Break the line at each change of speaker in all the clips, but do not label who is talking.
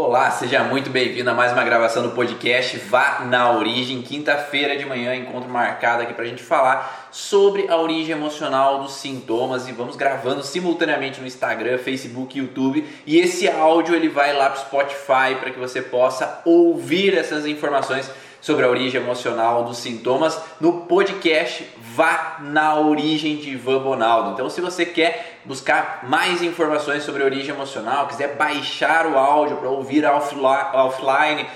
Olá, seja muito bem-vindo a mais uma gravação do podcast Vá na Origem. Quinta-feira de manhã, encontro marcado aqui para a gente falar sobre a origem emocional dos sintomas e vamos gravando simultaneamente no Instagram, Facebook, YouTube. E esse áudio ele vai lá para o Spotify para que você possa ouvir essas informações sobre a origem emocional dos sintomas no podcast Vá na Origem de Ivan Bonaldo. Então, se você quer buscar mais informações sobre a origem emocional, quiser baixar o áudio para ouvir offline,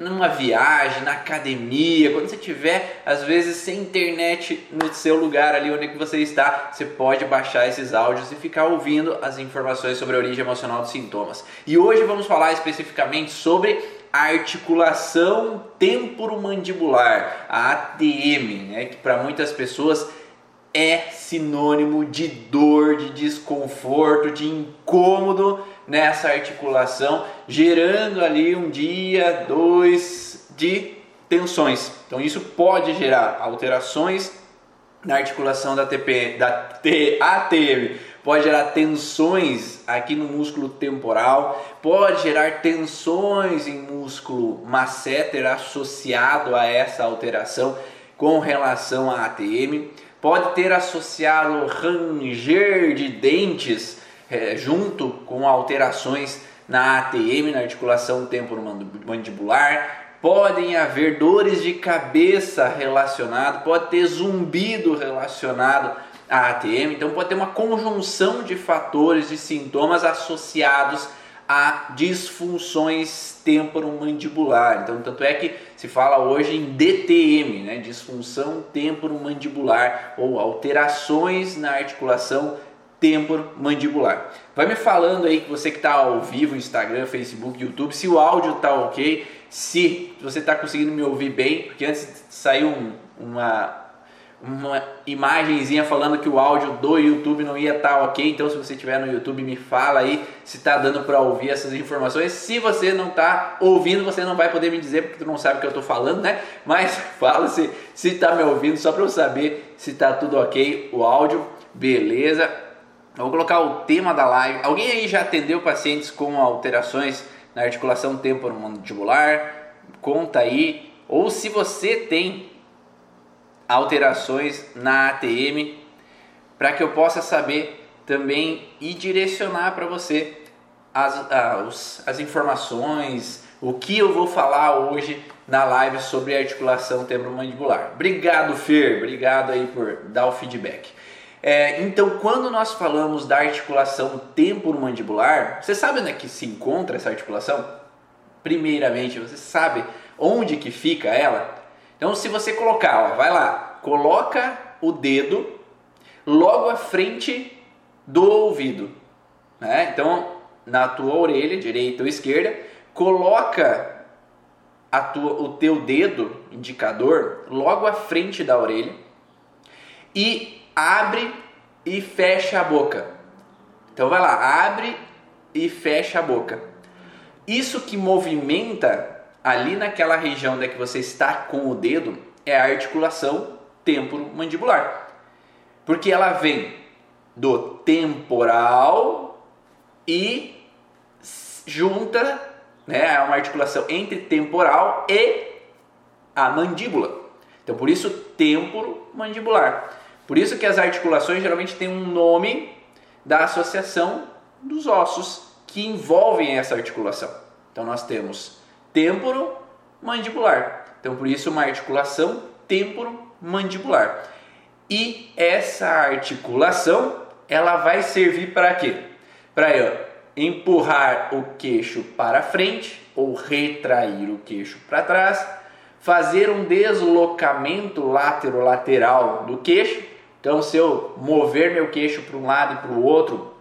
numa viagem, na academia, quando você tiver às vezes sem internet no seu lugar ali onde você está, você pode baixar esses áudios e ficar ouvindo as informações sobre a origem emocional dos sintomas. E hoje vamos falar especificamente sobre articulação temporomandibular, a ATM, né, que para muitas pessoas é sinônimo de dor, de desconforto, de incômodo nessa articulação, gerando ali um dia, dois de tensões. Então isso pode gerar alterações na articulação da, TP, da ATM, pode gerar tensões aqui no músculo temporal, pode gerar tensões em músculo masseter associado a essa alteração com relação à ATM, pode ter associado ranger de dentes é, junto com alterações na ATM, na articulação temporomandibular, podem haver dores de cabeça relacionado, pode ter zumbido relacionado à ATM, então pode ter uma conjunção de fatores e sintomas associados a disfunções temporomandibular. Então, tanto é que se fala hoje em DTM, né? disfunção temporomandibular ou alterações na articulação temporomandibular. Vai me falando aí que você que está ao vivo, Instagram, Facebook, YouTube, se o áudio está ok, se você está conseguindo me ouvir bem, porque antes saiu um, uma uma imagenzinha falando que o áudio do YouTube não ia estar tá ok. Então, se você estiver no YouTube, me fala aí se está dando para ouvir essas informações. Se você não está ouvindo, você não vai poder me dizer porque tu não sabe o que eu estou falando, né? Mas fala se está me ouvindo só para eu saber se está tudo ok o áudio. Beleza? Eu vou colocar o tema da live. Alguém aí já atendeu pacientes com alterações na articulação temporomandibular? Conta aí. Ou se você tem alterações na ATM, para que eu possa saber também e direcionar para você as, as, as informações, o que eu vou falar hoje na live sobre articulação temporomandibular. Obrigado, Fer, obrigado aí por dar o feedback. É, então, quando nós falamos da articulação temporomandibular, você sabe onde é que se encontra essa articulação? Primeiramente, você sabe onde que fica ela? Então, se você colocar, ó, vai lá, coloca o dedo logo à frente do ouvido, né? Então, na tua orelha, direita ou esquerda, coloca tua, o teu dedo indicador logo à frente da orelha e abre e fecha a boca. Então vai lá, abre e fecha a boca. Isso que movimenta ali naquela região onde é que você está com o dedo é a articulação temporomandibular. Porque ela vem do temporal e junta, né, é uma articulação entre temporal e a mandíbula. Então por isso temporomandibular. Por isso que as articulações geralmente têm um nome da associação dos ossos que envolvem essa articulação. Então nós temos temporo-mandibular. Então por isso uma articulação temporo-mandibular. E essa articulação, ela vai servir para quê? Para empurrar o queixo para frente ou retrair o queixo para trás, fazer um deslocamento lateral do queixo então, se eu mover meu queixo para um lado e para o outro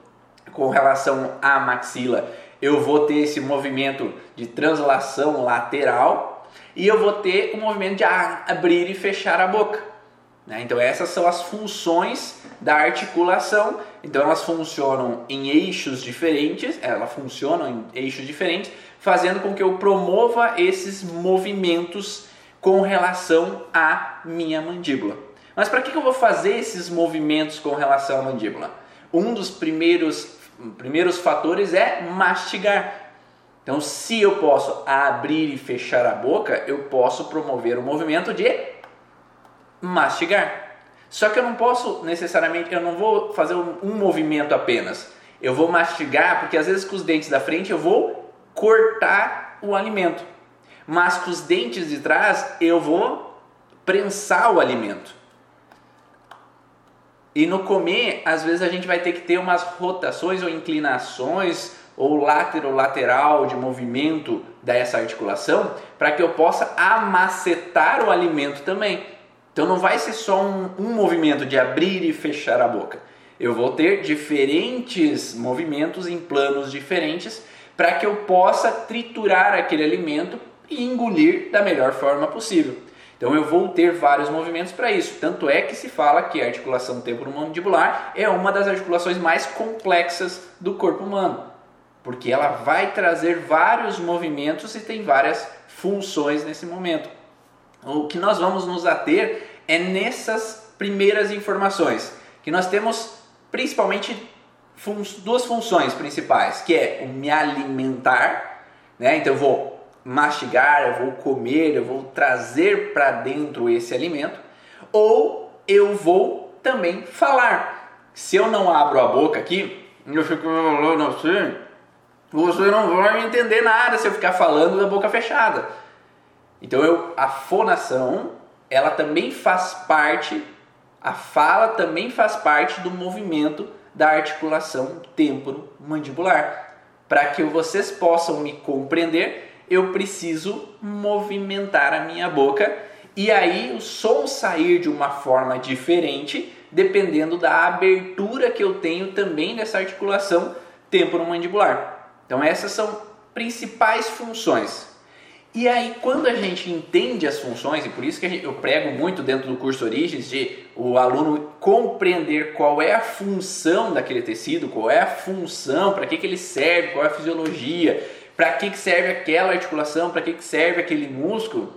com relação à maxila, eu vou ter esse movimento de translação lateral e eu vou ter o movimento de abrir e fechar a boca. Né? Então, essas são as funções da articulação. Então, elas funcionam em eixos diferentes, elas funcionam em eixos diferentes, fazendo com que eu promova esses movimentos com relação à minha mandíbula. Mas para que, que eu vou fazer esses movimentos com relação à mandíbula? Um dos primeiros, primeiros fatores é mastigar. Então se eu posso abrir e fechar a boca, eu posso promover o movimento de mastigar. Só que eu não posso necessariamente, eu não vou fazer um, um movimento apenas. Eu vou mastigar, porque às vezes com os dentes da frente eu vou cortar o alimento. Mas com os dentes de trás eu vou prensar o alimento. E no comer, às vezes a gente vai ter que ter umas rotações ou inclinações ou lateral de movimento dessa articulação para que eu possa amacetar o alimento também. Então não vai ser só um, um movimento de abrir e fechar a boca. Eu vou ter diferentes movimentos em planos diferentes para que eu possa triturar aquele alimento e engolir da melhor forma possível. Então eu vou ter vários movimentos para isso. Tanto é que se fala que a articulação temporomandibular é uma das articulações mais complexas do corpo humano, porque ela vai trazer vários movimentos e tem várias funções nesse momento. O que nós vamos nos ater é nessas primeiras informações, que nós temos principalmente fun duas funções principais, que é o me alimentar, né? Então eu vou mastigar, eu vou comer, eu vou trazer para dentro esse alimento, ou eu vou também falar. Se eu não abro a boca aqui, eu fico falando assim, você não vai entender nada se eu ficar falando da boca fechada. Então eu, a fonação ela também faz parte, a fala também faz parte do movimento da articulação temporomandibular. Para que vocês possam me compreender, eu preciso movimentar a minha boca e aí o som sair de uma forma diferente, dependendo da abertura que eu tenho também dessa articulação temporomandibular. Então essas são principais funções. E aí, quando a gente entende as funções, e por isso que eu prego muito dentro do curso Origens, de o aluno compreender qual é a função daquele tecido, qual é a função, para que, que ele serve, qual é a fisiologia, para que, que serve aquela articulação, para que, que serve aquele músculo,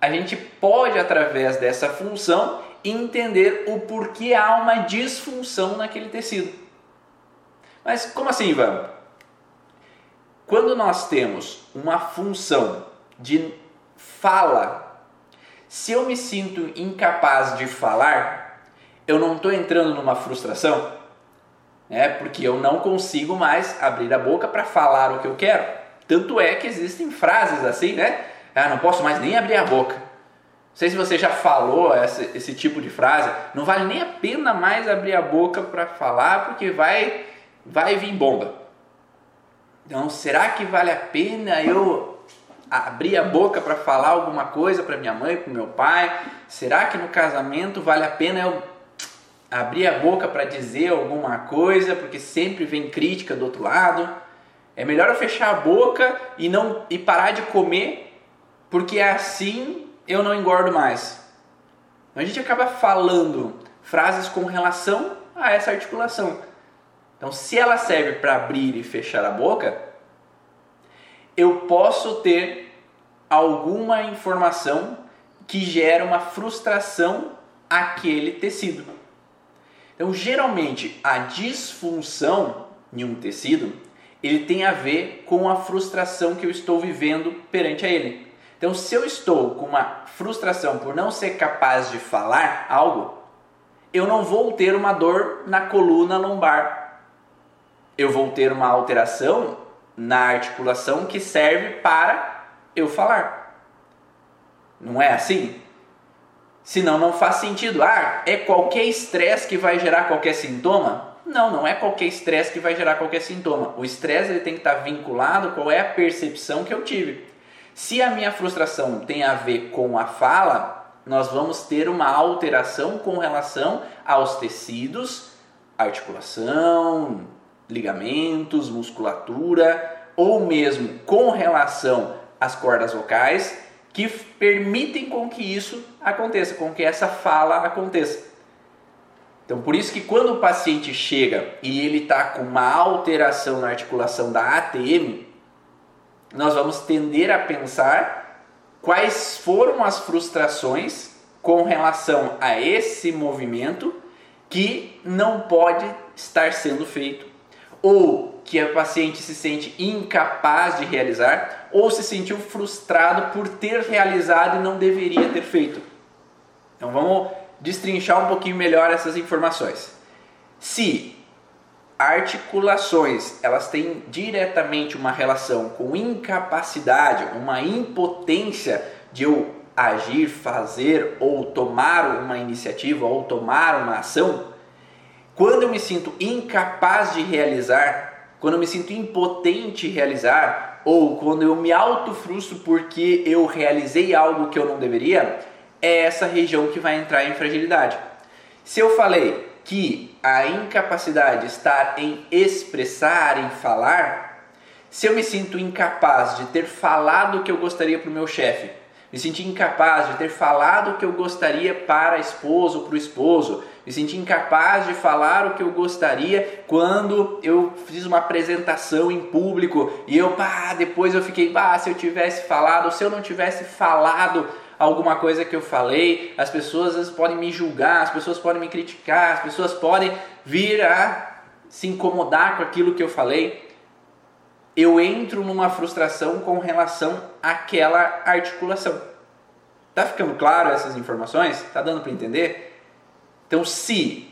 a gente pode, através dessa função, entender o porquê há uma disfunção naquele tecido. Mas como assim, Ivan? Quando nós temos uma função de fala, se eu me sinto incapaz de falar, eu não estou entrando numa frustração, né? porque eu não consigo mais abrir a boca para falar o que eu quero. Tanto é que existem frases assim, né? Ah, não posso mais nem abrir a boca. Não sei se você já falou esse, esse tipo de frase. Não vale nem a pena mais abrir a boca para falar, porque vai, vai vir bomba. Então, será que vale a pena eu abrir a boca para falar alguma coisa para minha mãe, para meu pai? Será que no casamento vale a pena eu abrir a boca para dizer alguma coisa, porque sempre vem crítica do outro lado? É melhor eu fechar a boca e não e parar de comer, porque assim eu não engordo mais. A gente acaba falando frases com relação a essa articulação. Então, se ela serve para abrir e fechar a boca, eu posso ter alguma informação que gera uma frustração àquele tecido. Então, geralmente, a disfunção em um tecido, ele tem a ver com a frustração que eu estou vivendo perante a ele. Então, se eu estou com uma frustração por não ser capaz de falar algo, eu não vou ter uma dor na coluna lombar eu vou ter uma alteração na articulação que serve para eu falar. Não é assim? Senão não faz sentido. Ah, é qualquer estresse que vai gerar qualquer sintoma? Não, não é qualquer estresse que vai gerar qualquer sintoma. O estresse ele tem que estar vinculado qual é a percepção que eu tive. Se a minha frustração tem a ver com a fala, nós vamos ter uma alteração com relação aos tecidos, articulação, ligamentos, musculatura ou mesmo com relação às cordas vocais que permitem com que isso aconteça, com que essa fala aconteça. Então, por isso que quando o paciente chega e ele está com uma alteração na articulação da ATM, nós vamos tender a pensar quais foram as frustrações com relação a esse movimento que não pode estar sendo feito ou que o paciente se sente incapaz de realizar ou se sentiu frustrado por ter realizado e não deveria ter feito. Então vamos destrinchar um pouquinho melhor essas informações. Se articulações elas têm diretamente uma relação com incapacidade, uma impotência de eu agir, fazer ou tomar uma iniciativa ou tomar uma ação, quando eu me sinto incapaz de realizar, quando eu me sinto impotente realizar, ou quando eu me autofrustro porque eu realizei algo que eu não deveria, é essa região que vai entrar em fragilidade. Se eu falei que a incapacidade está em expressar, em falar, se eu me sinto incapaz de ter falado o que eu gostaria para o meu chefe, me senti incapaz de ter falado o que eu gostaria para a esposa ou para o esposo, me senti incapaz de falar o que eu gostaria quando eu fiz uma apresentação em público e eu, pá, depois eu fiquei, pá, se eu tivesse falado, se eu não tivesse falado alguma coisa que eu falei, as pessoas vezes podem me julgar, as pessoas podem me criticar, as pessoas podem vir a se incomodar com aquilo que eu falei eu entro numa frustração com relação àquela articulação. Tá ficando claro essas informações? Tá dando para entender? Então, se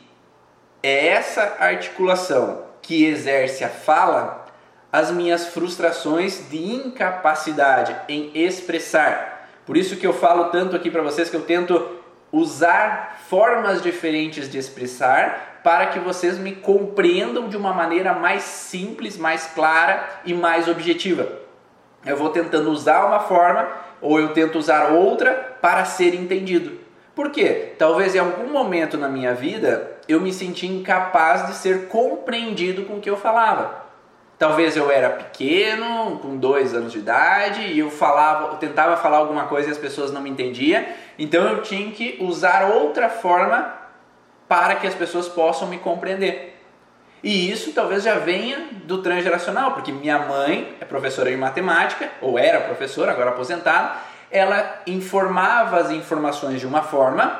é essa articulação que exerce a fala, as minhas frustrações de incapacidade em expressar. Por isso que eu falo tanto aqui para vocês que eu tento usar formas diferentes de expressar para que vocês me compreendam de uma maneira mais simples, mais clara e mais objetiva. Eu vou tentando usar uma forma ou eu tento usar outra para ser entendido. Por quê? Talvez em algum momento na minha vida eu me senti incapaz de ser compreendido com o que eu falava. Talvez eu era pequeno, com dois anos de idade, e eu falava, eu tentava falar alguma coisa e as pessoas não me entendiam, então eu tinha que usar outra forma para que as pessoas possam me compreender. E isso talvez já venha do transgeracional, porque minha mãe é professora de matemática, ou era professora, agora aposentada, ela informava as informações de uma forma,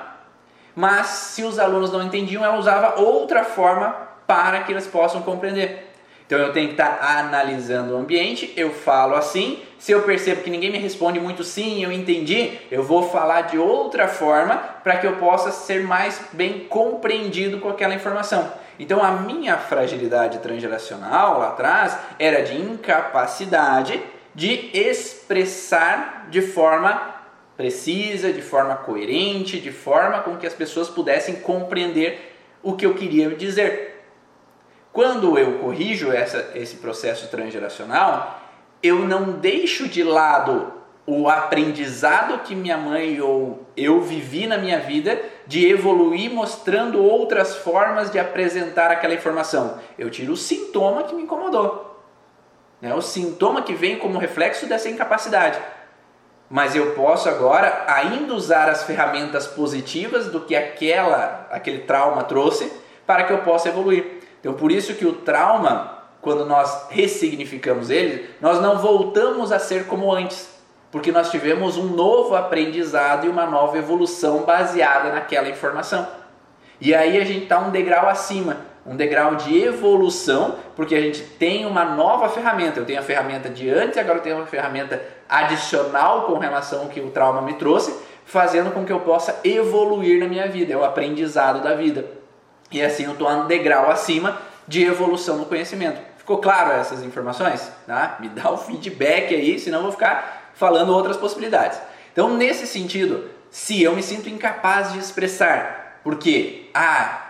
mas se os alunos não entendiam, ela usava outra forma para que eles possam compreender. Então eu tenho que estar analisando o ambiente, eu falo assim, se eu percebo que ninguém me responde muito sim, eu entendi, eu vou falar de outra forma para que eu possa ser mais bem compreendido com aquela informação. Então a minha fragilidade transgeracional lá atrás era de incapacidade de expressar de forma precisa, de forma coerente, de forma com que as pessoas pudessem compreender o que eu queria dizer. Quando eu corrijo essa, esse processo transgeracional, eu não deixo de lado o aprendizado que minha mãe ou eu vivi na minha vida de evoluir mostrando outras formas de apresentar aquela informação. Eu tiro o sintoma que me incomodou. Né? O sintoma que vem como reflexo dessa incapacidade. Mas eu posso agora ainda usar as ferramentas positivas do que aquela, aquele trauma trouxe para que eu possa evoluir. Então, por isso que o trauma, quando nós ressignificamos ele, nós não voltamos a ser como antes, porque nós tivemos um novo aprendizado e uma nova evolução baseada naquela informação. E aí a gente está um degrau acima, um degrau de evolução, porque a gente tem uma nova ferramenta. Eu tenho a ferramenta de antes, agora eu tenho uma ferramenta adicional com relação ao que o trauma me trouxe, fazendo com que eu possa evoluir na minha vida, é o aprendizado da vida. E assim eu estou um degrau acima de evolução no conhecimento. Ficou claro essas informações? Tá? Me dá o feedback aí, senão eu vou ficar falando outras possibilidades. Então, nesse sentido, se eu me sinto incapaz de expressar, porque, ah,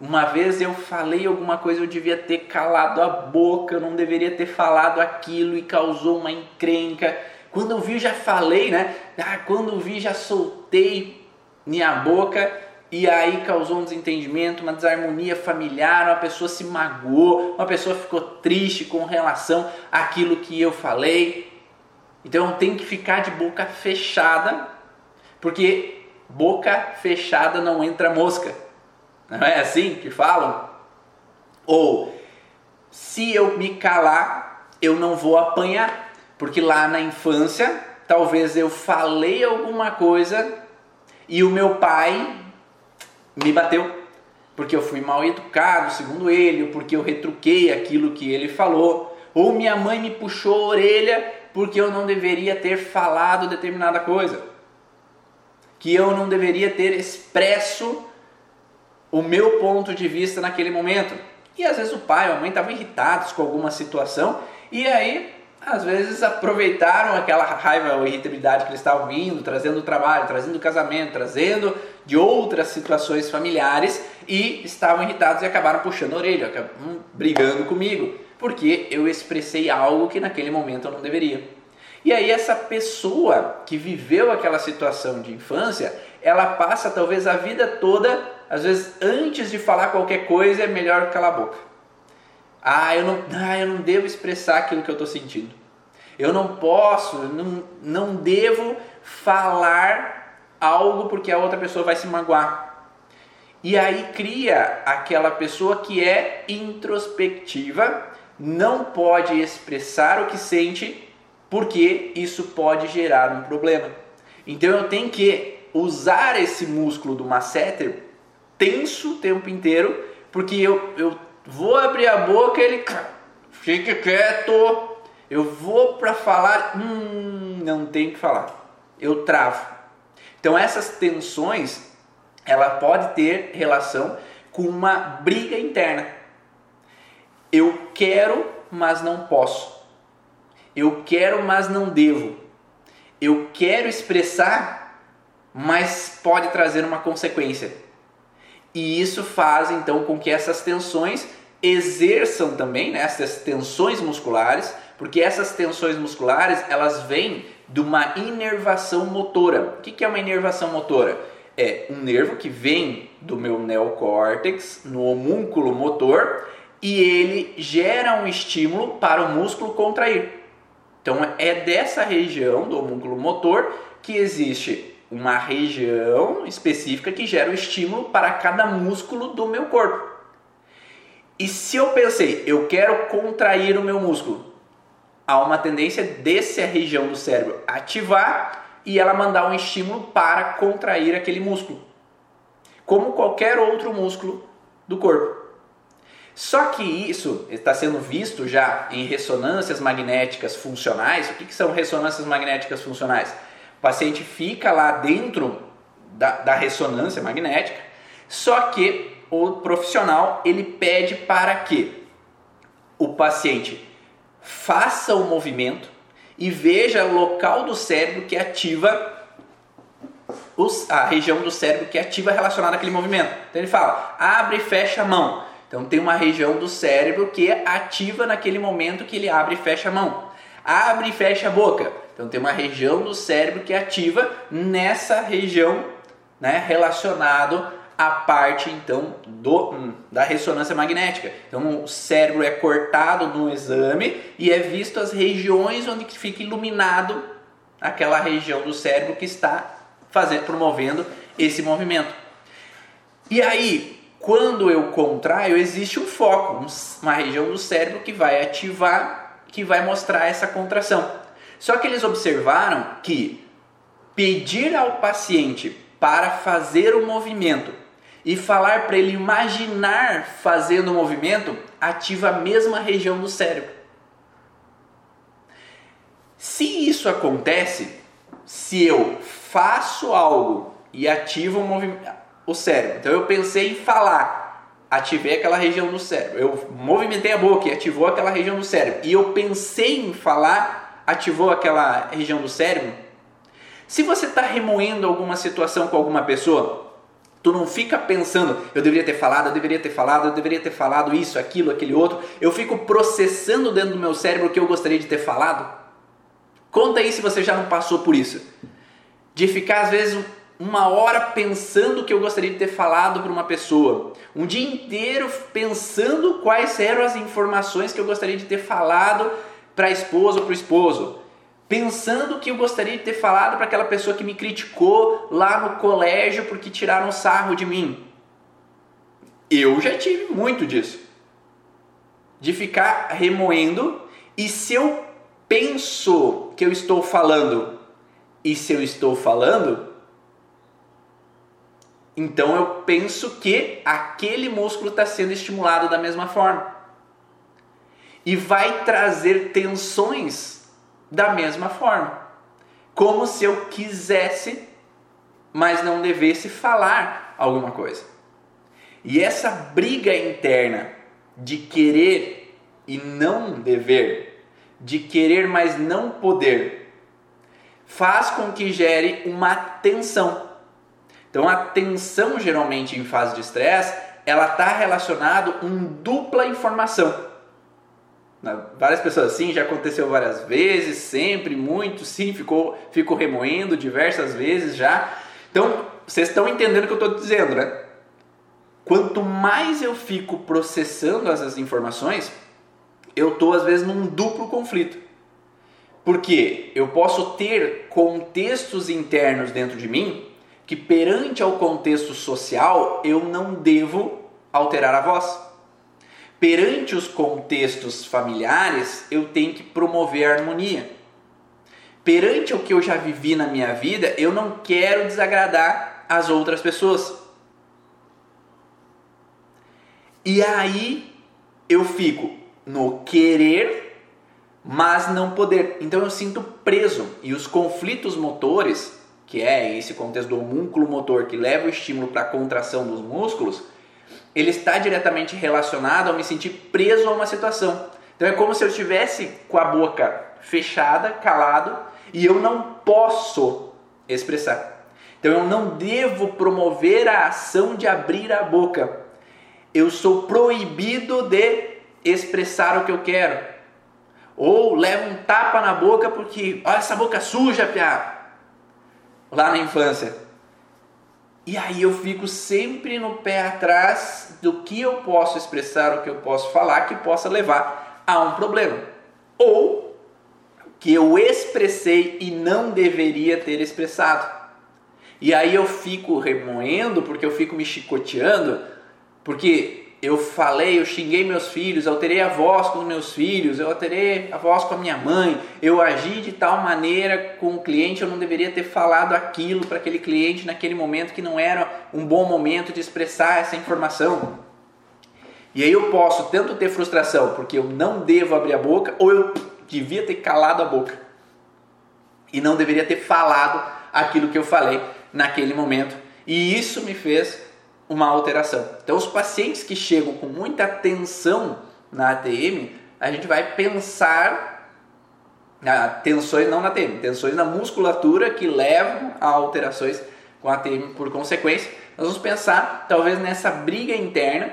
uma vez eu falei alguma coisa, eu devia ter calado a boca, eu não deveria ter falado aquilo e causou uma encrenca. Quando eu vi, já falei, né? Ah, quando eu vi, já soltei minha boca e aí causou um desentendimento, uma desarmonia familiar, uma pessoa se magoou, uma pessoa ficou triste com relação àquilo que eu falei. Então tem que ficar de boca fechada, porque boca fechada não entra mosca. Não é assim que falam? Ou se eu me calar, eu não vou apanhar, porque lá na infância talvez eu falei alguma coisa e o meu pai me bateu. porque eu fui mal educado, segundo ele, ou porque eu retruquei aquilo que ele falou, ou minha mãe me puxou a orelha porque eu não deveria ter falado determinada coisa, que eu não deveria ter expresso o meu ponto de vista naquele momento. E às vezes o pai ou a mãe estavam irritados com alguma situação e aí às vezes aproveitaram aquela raiva ou irritabilidade que eles estavam vindo, trazendo do trabalho, trazendo do casamento, trazendo de outras situações familiares e estavam irritados e acabaram puxando a orelha, acabaram brigando comigo, porque eu expressei algo que naquele momento eu não deveria. E aí essa pessoa que viveu aquela situação de infância, ela passa talvez a vida toda, às vezes antes de falar qualquer coisa é melhor calar a boca. Ah, eu não, ah, eu não devo expressar aquilo que eu estou sentindo. Eu não posso, não, não devo falar algo porque a outra pessoa vai se magoar. E aí cria aquela pessoa que é introspectiva, não pode expressar o que sente porque isso pode gerar um problema. Então eu tenho que usar esse músculo do masseter tenso o tempo inteiro, porque eu, eu Vou abrir a boca, ele fique quieto. Eu vou para falar, hum, não tem que falar. Eu travo. Então essas tensões, ela pode ter relação com uma briga interna. Eu quero, mas não posso. Eu quero, mas não devo. Eu quero expressar, mas pode trazer uma consequência. E isso faz então com que essas tensões exerçam também né, essas tensões musculares, porque essas tensões musculares elas vêm de uma inervação motora. O que é uma inervação motora? É um nervo que vem do meu neocórtex, no homúnculo motor, e ele gera um estímulo para o músculo contrair. Então é dessa região do homúnculo motor que existe uma região específica que gera o estímulo para cada músculo do meu corpo. E se eu pensei, eu quero contrair o meu músculo, há uma tendência dessa região do cérebro ativar e ela mandar um estímulo para contrair aquele músculo, como qualquer outro músculo do corpo. Só que isso está sendo visto já em ressonâncias magnéticas funcionais. O que, que são ressonâncias magnéticas funcionais? O paciente fica lá dentro da, da ressonância magnética, só que o profissional ele pede para que o paciente faça o movimento e veja o local do cérebro que ativa os, a região do cérebro que ativa relacionada àquele movimento. Então ele fala, abre e fecha a mão. Então tem uma região do cérebro que ativa naquele momento que ele abre e fecha a mão. Abre e fecha a boca. Então tem uma região do cérebro que ativa nessa região né, relacionado a parte então do, hum, da ressonância magnética. Então o cérebro é cortado no exame e é visto as regiões onde fica iluminado aquela região do cérebro que está fazendo, promovendo esse movimento. E aí, quando eu contraio, existe um foco, uma região do cérebro que vai ativar, que vai mostrar essa contração. Só que eles observaram que pedir ao paciente para fazer o movimento e falar para ele imaginar fazendo o movimento ativa a mesma região do cérebro. Se isso acontece, se eu faço algo e ativo o, o cérebro, então eu pensei em falar, ativei aquela região do cérebro, eu movimentei a boca e ativou aquela região do cérebro, e eu pensei em falar, ativou aquela região do cérebro. Se você está remoendo alguma situação com alguma pessoa, Tu não fica pensando, eu deveria ter falado, eu deveria ter falado, eu deveria ter falado isso, aquilo, aquele outro. Eu fico processando dentro do meu cérebro o que eu gostaria de ter falado. Conta aí se você já não passou por isso. De ficar às vezes uma hora pensando o que eu gostaria de ter falado para uma pessoa. Um dia inteiro pensando quais eram as informações que eu gostaria de ter falado para a esposa ou para o esposo pensando que eu gostaria de ter falado para aquela pessoa que me criticou lá no colégio porque tiraram sarro de mim. Eu já tive muito disso. De ficar remoendo e se eu penso que eu estou falando e se eu estou falando, Então eu penso que aquele músculo está sendo estimulado da mesma forma. E vai trazer tensões da mesma forma. Como se eu quisesse, mas não devesse falar alguma coisa. E essa briga interna de querer e não dever, de querer mas não poder, faz com que gere uma tensão. Então a tensão geralmente em fase de estresse, ela está relacionada com dupla informação. Várias pessoas assim, já aconteceu várias vezes, sempre, muito, sim, ficou, ficou remoendo diversas vezes já. Então, vocês estão entendendo o que eu estou dizendo, né? Quanto mais eu fico processando essas informações, eu estou às vezes num duplo conflito. Porque eu posso ter contextos internos dentro de mim que perante ao contexto social eu não devo alterar a voz. Perante os contextos familiares eu tenho que promover a harmonia. Perante o que eu já vivi na minha vida, eu não quero desagradar as outras pessoas. E aí eu fico no querer, mas não poder. Então eu sinto preso. E os conflitos motores, que é esse contexto do homúnculo motor que leva o estímulo para a contração dos músculos, ele está diretamente relacionado a me sentir preso a uma situação. Então é como se eu estivesse com a boca fechada, calado, e eu não posso expressar. Então eu não devo promover a ação de abrir a boca eu sou proibido de expressar o que eu quero. Ou levo um tapa na boca porque, olha essa boca suja, piá. Lá na infância. E aí eu fico sempre no pé atrás do que eu posso expressar, o que eu posso falar, que possa levar a um problema. Ou que eu expressei e não deveria ter expressado. E aí eu fico remoendo, porque eu fico me chicoteando, porque eu falei, eu xinguei meus filhos, alterei a voz com os meus filhos, eu alterei a voz com a minha mãe, eu agi de tal maneira com o cliente, eu não deveria ter falado aquilo para aquele cliente naquele momento que não era um bom momento de expressar essa informação. E aí eu posso tanto ter frustração porque eu não devo abrir a boca, ou eu devia ter calado a boca e não deveria ter falado aquilo que eu falei naquele momento. E isso me fez uma alteração. Então, os pacientes que chegam com muita tensão na ATM, a gente vai pensar na tensões não na ATM, tensões na musculatura que levam a alterações com a ATM por consequência. Nós vamos pensar talvez nessa briga interna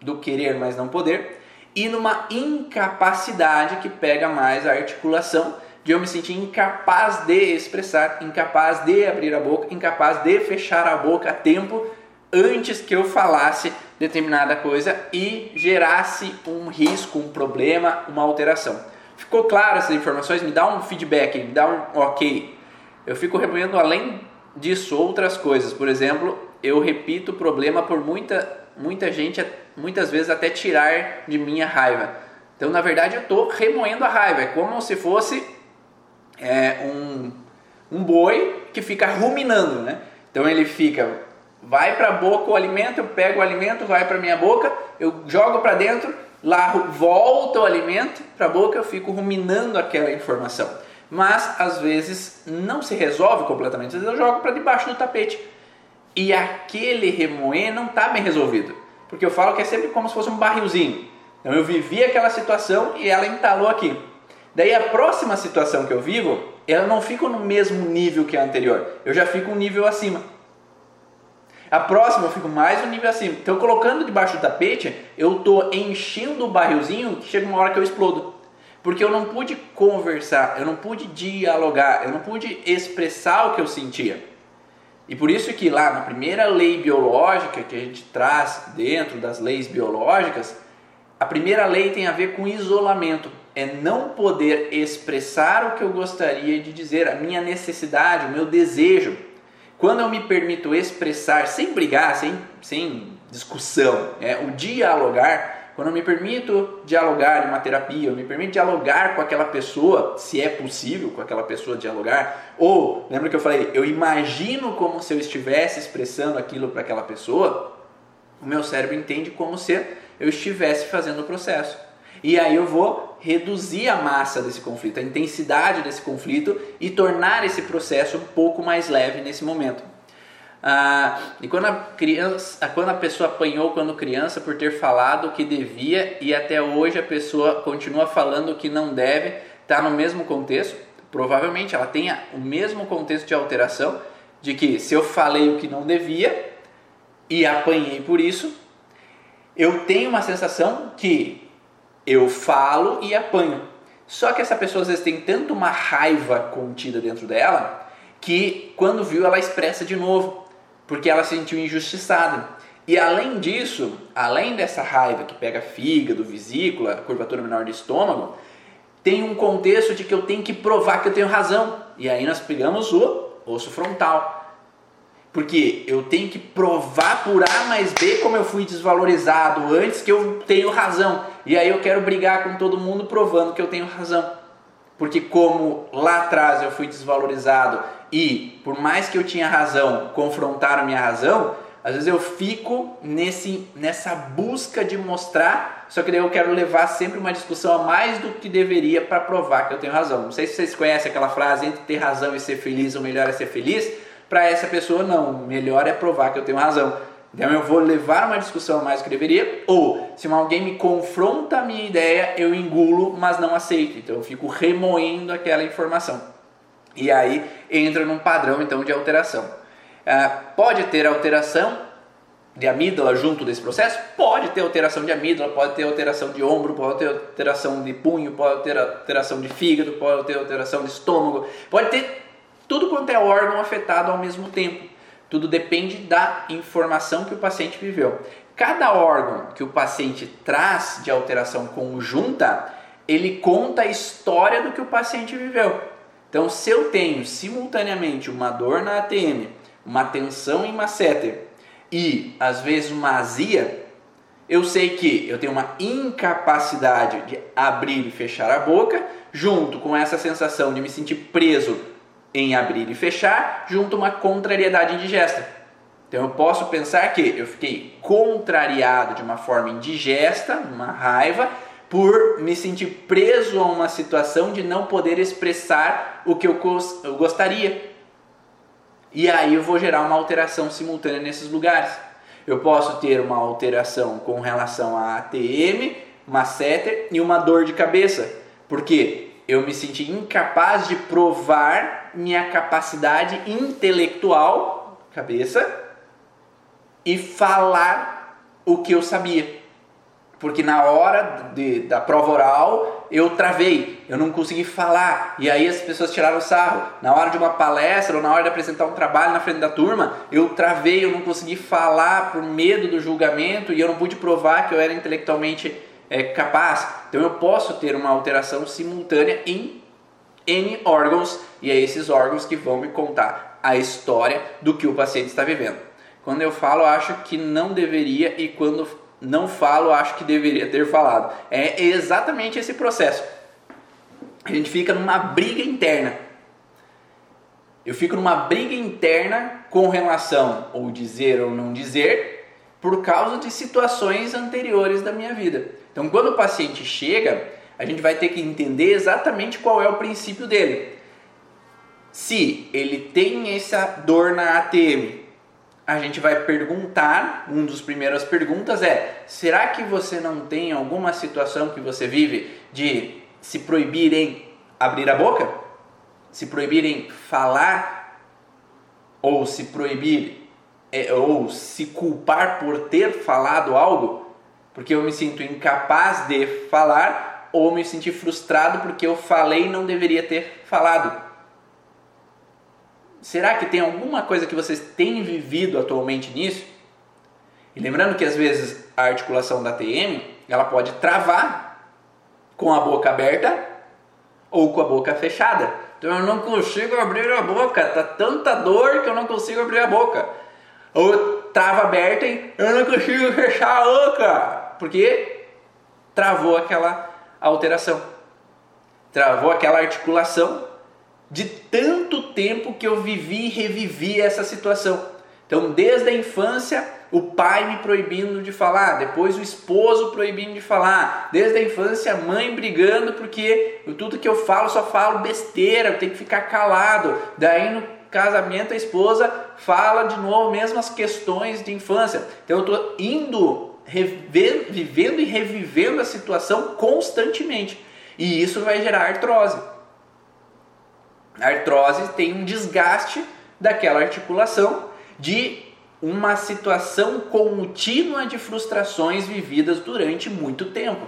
do querer mas não poder e numa incapacidade que pega mais a articulação de eu me sentir incapaz de expressar, incapaz de abrir a boca, incapaz de fechar a boca a tempo antes que eu falasse determinada coisa e gerasse um risco, um problema, uma alteração. Ficou claro essas informações? Me dá um feedback, me dá um ok. Eu fico remoendo além disso outras coisas. Por exemplo, eu repito o problema por muita, muita gente, muitas vezes até tirar de minha raiva. Então, na verdade, eu estou remoendo a raiva. É como se fosse é, um, um boi que fica ruminando, né? Então ele fica vai para a boca o alimento, eu pego o alimento, vai para minha boca, eu jogo para dentro, lá volta o alimento para a boca, eu fico ruminando aquela informação. Mas às vezes não se resolve completamente, às vezes eu jogo para debaixo do tapete. E aquele remoer não está bem resolvido, porque eu falo que é sempre como se fosse um barrilzinho. Então eu vivi aquela situação e ela entalou aqui. Daí a próxima situação que eu vivo, ela não fica no mesmo nível que a anterior, eu já fico um nível acima. A próxima eu fico mais um nível acima. Então, colocando debaixo do tapete, eu estou enchendo o barrilzinho que chega uma hora que eu explodo. Porque eu não pude conversar, eu não pude dialogar, eu não pude expressar o que eu sentia. E por isso que lá na primeira lei biológica que a gente traz dentro das leis biológicas, a primeira lei tem a ver com isolamento. É não poder expressar o que eu gostaria de dizer, a minha necessidade, o meu desejo. Quando eu me permito expressar sem brigar, sem, sem discussão, é, o dialogar, quando eu me permito dialogar em uma terapia, eu me permito dialogar com aquela pessoa, se é possível com aquela pessoa dialogar, ou, lembra que eu falei, eu imagino como se eu estivesse expressando aquilo para aquela pessoa, o meu cérebro entende como se eu estivesse fazendo o processo. E aí eu vou reduzir a massa desse conflito, a intensidade desse conflito e tornar esse processo um pouco mais leve nesse momento. Ah, e quando a, criança, quando a pessoa apanhou quando criança por ter falado o que devia e até hoje a pessoa continua falando o que não deve, está no mesmo contexto, provavelmente ela tenha o mesmo contexto de alteração, de que se eu falei o que não devia e apanhei por isso, eu tenho uma sensação que eu falo e apanho. Só que essa pessoa às vezes tem tanto uma raiva contida dentro dela que quando viu ela expressa de novo porque ela se sentiu injustiçada. E além disso, além dessa raiva que pega fígado, vesícula, curvatura menor do estômago, tem um contexto de que eu tenho que provar que eu tenho razão. E aí nós pegamos o osso frontal. Porque eu tenho que provar por A mais B como eu fui desvalorizado antes que eu tenho razão. E aí eu quero brigar com todo mundo provando que eu tenho razão. Porque como lá atrás eu fui desvalorizado e por mais que eu tinha razão, confrontaram minha razão, às vezes eu fico nesse, nessa busca de mostrar, só que daí eu quero levar sempre uma discussão a mais do que deveria para provar que eu tenho razão. Não sei se vocês conhecem aquela frase entre ter razão e ser feliz, o melhor é ser feliz. Para essa pessoa, não, o melhor é provar que eu tenho razão. Então eu vou levar uma discussão mais do que deveria, ou se alguém me confronta a minha ideia, eu engulo, mas não aceito. Então eu fico remoendo aquela informação. E aí entra num padrão então de alteração. Ah, pode ter alteração de amígdala junto desse processo? Pode ter alteração de amígdala, pode ter alteração de ombro, pode ter alteração de punho, pode ter alteração de fígado, pode ter alteração de estômago, pode ter tudo quanto é órgão afetado ao mesmo tempo. Tudo depende da informação que o paciente viveu. Cada órgão que o paciente traz de alteração conjunta, ele conta a história do que o paciente viveu. Então, se eu tenho simultaneamente uma dor na ATM, uma tensão em masséter e às vezes uma azia, eu sei que eu tenho uma incapacidade de abrir e fechar a boca, junto com essa sensação de me sentir preso em abrir e fechar, junto uma contrariedade indigesta. Então eu posso pensar que eu fiquei contrariado de uma forma indigesta, uma raiva, por me sentir preso a uma situação de não poder expressar o que eu, eu gostaria. E aí eu vou gerar uma alteração simultânea nesses lugares. Eu posso ter uma alteração com relação a ATM, masseter e uma dor de cabeça, porque eu me senti incapaz de provar minha capacidade intelectual, cabeça, e falar o que eu sabia porque na hora de, da prova oral eu travei, eu não consegui falar, e aí as pessoas tiraram sarro. Na hora de uma palestra ou na hora de apresentar um trabalho na frente da turma, eu travei, eu não consegui falar por medo do julgamento e eu não pude provar que eu era intelectualmente é, capaz. Então eu posso ter uma alteração simultânea em N órgãos, e é esses órgãos que vão me contar a história do que o paciente está vivendo. Quando eu falo, acho que não deveria, e quando não falo, acho que deveria ter falado. É exatamente esse processo. A gente fica numa briga interna. Eu fico numa briga interna com relação ou dizer ou não dizer por causa de situações anteriores da minha vida. Então, quando o paciente chega, a gente vai ter que entender exatamente qual é o princípio dele. Se ele tem essa dor na ATM, a gente vai perguntar, um dos primeiras perguntas é: será que você não tem alguma situação que você vive de se proibir em abrir a boca? Se proibir em falar? Ou se proibir é, ou se culpar por ter falado algo? Porque eu me sinto incapaz de falar ou me senti frustrado porque eu falei e não deveria ter falado. Será que tem alguma coisa que vocês têm vivido atualmente nisso? E lembrando que às vezes a articulação da TM ela pode travar com a boca aberta ou com a boca fechada. Então eu não consigo abrir a boca, tá tanta dor que eu não consigo abrir a boca. Ou trava aberta e eu não consigo fechar a boca, porque travou aquela alteração, travou aquela articulação de tanto tempo que eu vivi e revivi essa situação. Então, desde a infância, o pai me proibindo de falar, depois o esposo proibindo de falar, desde a infância a mãe brigando porque tudo que eu falo só falo besteira, eu tenho que ficar calado. Daí no casamento a esposa fala de novo mesmas questões de infância. Então eu estou indo vivendo e revivendo a situação constantemente. E isso vai gerar artrose. A artrose tem um desgaste daquela articulação de uma situação contínua de frustrações vividas durante muito tempo.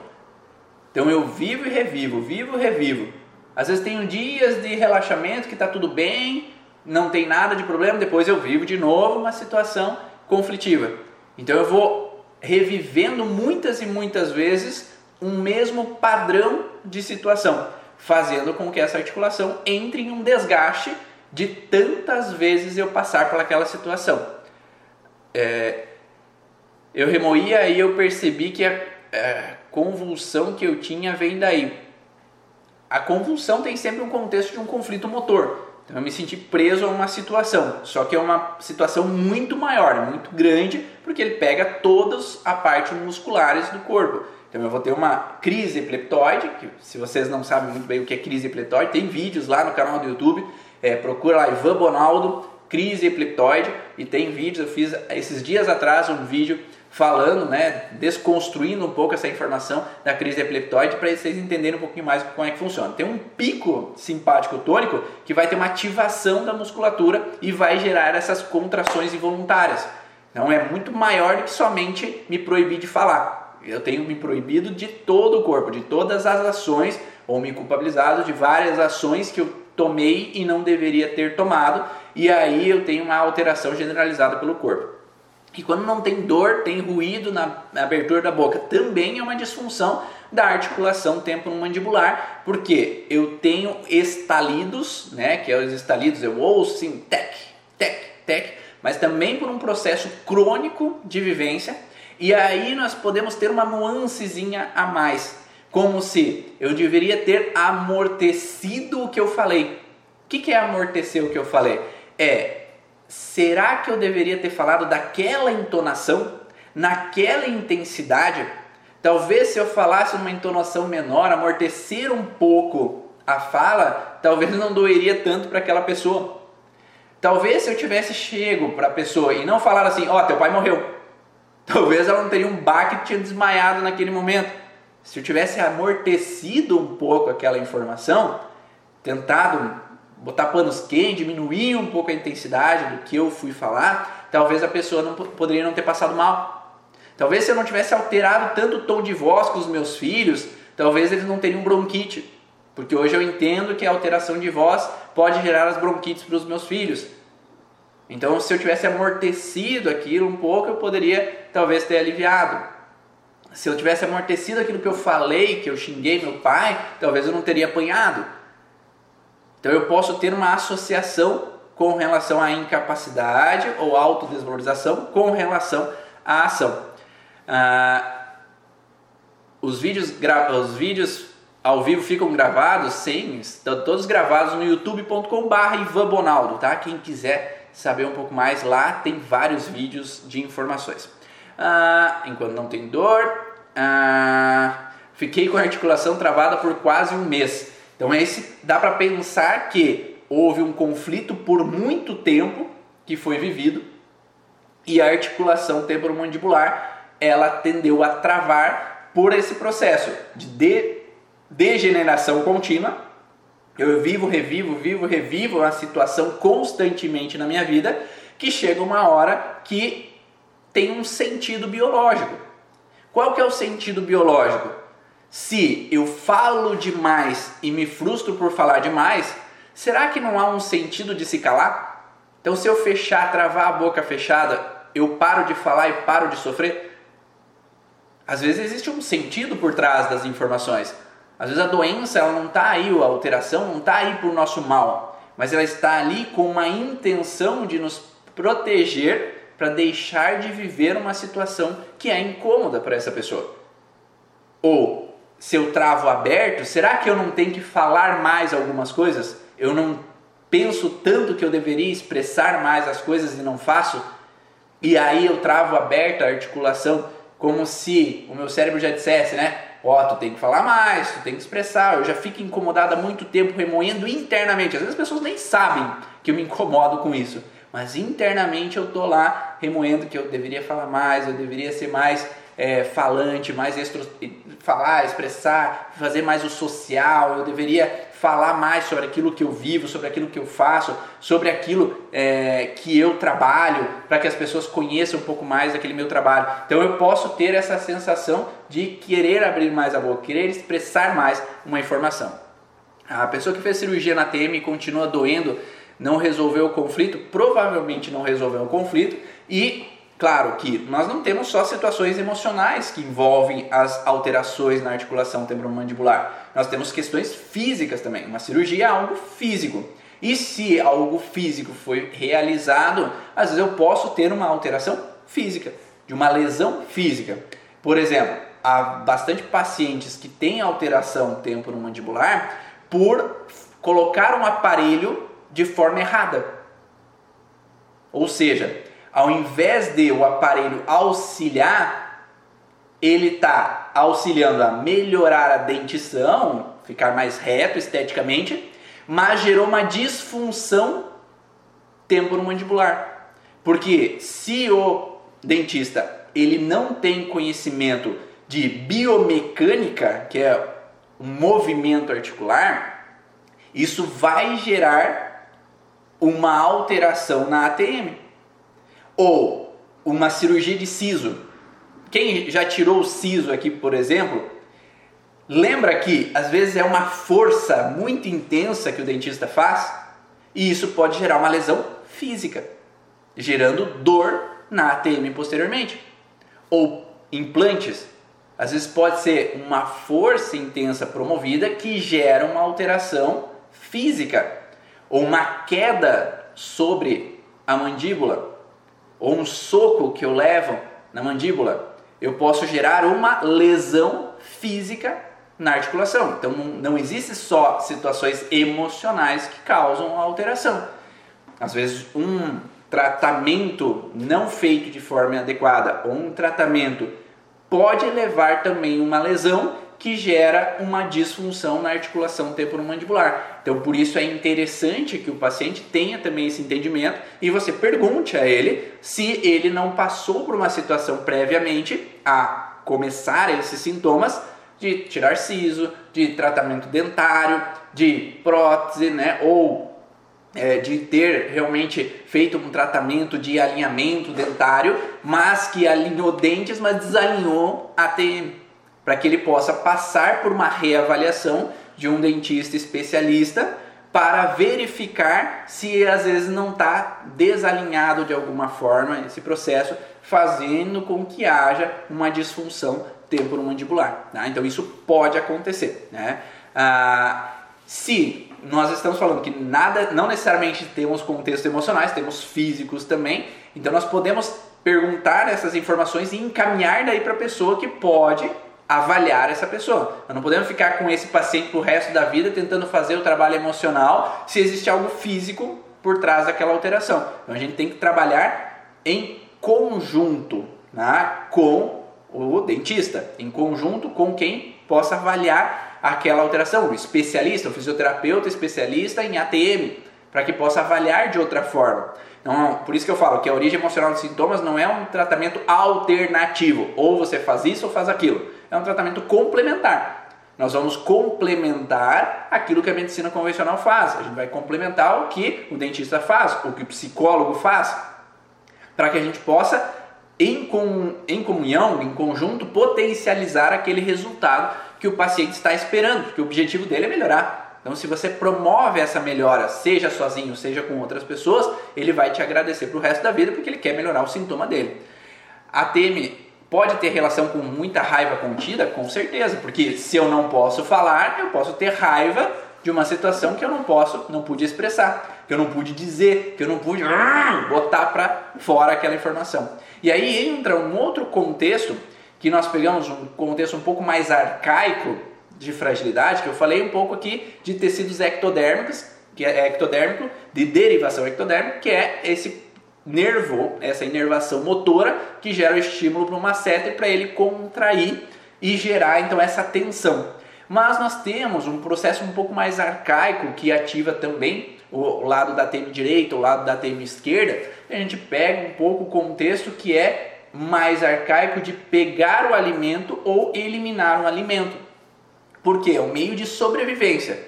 Então eu vivo e revivo, vivo e revivo. Às vezes tenho dias de relaxamento que está tudo bem, não tem nada de problema, depois eu vivo de novo uma situação conflitiva. Então eu vou revivendo muitas e muitas vezes um mesmo padrão de situação, fazendo com que essa articulação entre em um desgaste de tantas vezes eu passar por aquela situação. É, eu remoía e eu percebi que a, a é, convulsão que eu tinha vem daí. A convulsão tem sempre um contexto de um conflito motor. Então eu me senti preso a uma situação, só que é uma situação muito maior, muito grande, porque ele pega todas a parte musculares do corpo. Então eu vou ter uma crise epileptoide, que se vocês não sabem muito bem o que é crise epileptoide, tem vídeos lá no canal do YouTube, é, procura lá Ivan Bonaldo, crise epileptoide, e tem vídeos, eu fiz esses dias atrás um vídeo falando, né, desconstruindo um pouco essa informação da crise epileptoide para vocês entenderem um pouquinho mais como é que funciona. Tem um pico simpático tônico que vai ter uma ativação da musculatura e vai gerar essas contrações involuntárias. Então é muito maior do que somente me proibir de falar. Eu tenho me proibido de todo o corpo, de todas as ações, ou me culpabilizado de várias ações que eu tomei e não deveria ter tomado, e aí eu tenho uma alteração generalizada pelo corpo. E quando não tem dor, tem ruído na abertura da boca, também é uma disfunção da articulação temporomandibular, porque eu tenho estalidos, né, que é os estalidos, eu ouço sim, tec, tec, tec, mas também por um processo crônico de vivência, e aí nós podemos ter uma nuancezinha a mais, como se eu deveria ter amortecido o que eu falei. O que é amortecer o que eu falei? É será que eu deveria ter falado daquela entonação, naquela intensidade? Talvez se eu falasse numa entonação menor, amortecer um pouco a fala, talvez não doeria tanto para aquela pessoa. Talvez se eu tivesse chego para a pessoa e não falar assim, ó, oh, teu pai morreu. Talvez ela não teria um baque e tinha desmaiado naquele momento. Se eu tivesse amortecido um pouco aquela informação, tentado botar panos quentes, diminuir um pouco a intensidade do que eu fui falar, talvez a pessoa não poderia não ter passado mal. Talvez se eu não tivesse alterado tanto o tom de voz com os meus filhos, talvez eles não teriam bronquite. Porque hoje eu entendo que a alteração de voz pode gerar as bronquites para os meus filhos. Então, se eu tivesse amortecido aquilo um pouco, eu poderia talvez ter aliviado. Se eu tivesse amortecido aquilo que eu falei, que eu xinguei meu pai, talvez eu não teria apanhado. Então eu posso ter uma associação com relação à incapacidade ou autodesvalorização com relação à ação. Ah, os, vídeos os vídeos ao vivo ficam gravados, sim, estão todos gravados no youtube.com.br Ivan Bonaldo, tá? Quem quiser saber um pouco mais lá, tem vários vídeos de informações. Ah, enquanto não tem dor, ah, fiquei com a articulação travada por quase um mês. Então esse dá para pensar que houve um conflito por muito tempo que foi vivido e a articulação temporomandibular ela tendeu a travar por esse processo de, de degeneração contínua. Eu vivo, revivo, vivo, revivo uma situação constantemente na minha vida que chega uma hora que tem um sentido biológico. Qual que é o sentido biológico? Se eu falo demais e me frustro por falar demais, será que não há um sentido de se calar? Então, se eu fechar, travar a boca fechada, eu paro de falar e paro de sofrer? Às vezes existe um sentido por trás das informações. Às vezes a doença ela não está aí, a alteração não está aí por nosso mal, mas ela está ali com uma intenção de nos proteger para deixar de viver uma situação que é incômoda para essa pessoa. Ou se eu travo aberto, será que eu não tenho que falar mais algumas coisas? Eu não penso tanto que eu deveria expressar mais as coisas e não faço? E aí eu travo aberto a articulação como se o meu cérebro já dissesse, né? Ó, oh, tu tem que falar mais, tu tem que expressar. Eu já fico incomodado há muito tempo remoendo internamente. Às vezes as pessoas nem sabem que eu me incomodo com isso, mas internamente eu tô lá remoendo que eu deveria falar mais, eu deveria ser mais é, falante, mais extro, falar, expressar, fazer mais o social, eu deveria falar mais sobre aquilo que eu vivo, sobre aquilo que eu faço, sobre aquilo é, que eu trabalho, para que as pessoas conheçam um pouco mais daquele meu trabalho. Então eu posso ter essa sensação de querer abrir mais a boca, querer expressar mais uma informação. A pessoa que fez cirurgia na TM e continua doendo, não resolveu o conflito, provavelmente não resolveu o conflito e Claro que nós não temos só situações emocionais que envolvem as alterações na articulação temporomandibular. Nós temos questões físicas também. Uma cirurgia é algo físico. E se algo físico foi realizado, às vezes eu posso ter uma alteração física, de uma lesão física. Por exemplo, há bastante pacientes que têm alteração temporomandibular por colocar um aparelho de forma errada. Ou seja, ao invés de o aparelho auxiliar, ele está auxiliando a melhorar a dentição, ficar mais reto esteticamente, mas gerou uma disfunção temporomandibular. Porque se o dentista ele não tem conhecimento de biomecânica, que é o movimento articular, isso vai gerar uma alteração na ATM. Ou uma cirurgia de siso. Quem já tirou o siso aqui, por exemplo, lembra que às vezes é uma força muito intensa que o dentista faz e isso pode gerar uma lesão física, gerando dor na ATM posteriormente. Ou implantes, às vezes pode ser uma força intensa promovida que gera uma alteração física ou uma queda sobre a mandíbula ou um soco que eu levo na mandíbula, eu posso gerar uma lesão física na articulação. Então não, existe só situações emocionais que causam alteração. Às vezes um tratamento não feito de forma adequada ou um tratamento pode levar também uma lesão que gera uma disfunção na articulação temporomandibular. Então, por isso é interessante que o paciente tenha também esse entendimento e você pergunte a ele se ele não passou por uma situação previamente a começar esses sintomas de tirar siso, de tratamento dentário, de prótese, né, ou é, de ter realmente feito um tratamento de alinhamento dentário, mas que alinhou dentes, mas desalinhou a TM para que ele possa passar por uma reavaliação de um dentista especialista para verificar se às vezes não está desalinhado de alguma forma esse processo, fazendo com que haja uma disfunção temporomandibular. Tá? Então isso pode acontecer. Né? Ah, se nós estamos falando que nada, não necessariamente temos contextos emocionais, temos físicos também, então nós podemos perguntar essas informações e encaminhar daí para a pessoa que pode avaliar essa pessoa. Nós não podemos ficar com esse paciente pro resto da vida tentando fazer o trabalho emocional se existe algo físico por trás daquela alteração. Então a gente tem que trabalhar em conjunto né, com o dentista, em conjunto com quem possa avaliar aquela alteração, o especialista, o fisioterapeuta especialista em ATM, para que possa avaliar de outra forma. Então, por isso que eu falo que a origem emocional dos sintomas não é um tratamento alternativo, ou você faz isso ou faz aquilo é um tratamento complementar. Nós vamos complementar aquilo que a medicina convencional faz. A gente vai complementar o que o dentista faz, o que o psicólogo faz, para que a gente possa, em, com, em comunhão, em conjunto, potencializar aquele resultado que o paciente está esperando, porque o objetivo dele é melhorar. Então, se você promove essa melhora, seja sozinho, seja com outras pessoas, ele vai te agradecer para o resto da vida, porque ele quer melhorar o sintoma dele. A TM Pode ter relação com muita raiva contida? Com certeza, porque se eu não posso falar, eu posso ter raiva de uma situação que eu não posso, não pude expressar, que eu não pude dizer, que eu não pude botar para fora aquela informação. E aí entra um outro contexto que nós pegamos um contexto um pouco mais arcaico de fragilidade, que eu falei um pouco aqui de tecidos ectodérmicos, que é ectodérmico, de derivação ectodérmica, que é esse nervo, essa inervação motora que gera o estímulo para o masseter para ele contrair e gerar então essa tensão. Mas nós temos um processo um pouco mais arcaico que ativa também o lado da TM direita, o lado da TM esquerda. A gente pega um pouco o contexto que é mais arcaico de pegar o alimento ou eliminar o alimento. Porque é o meio de sobrevivência.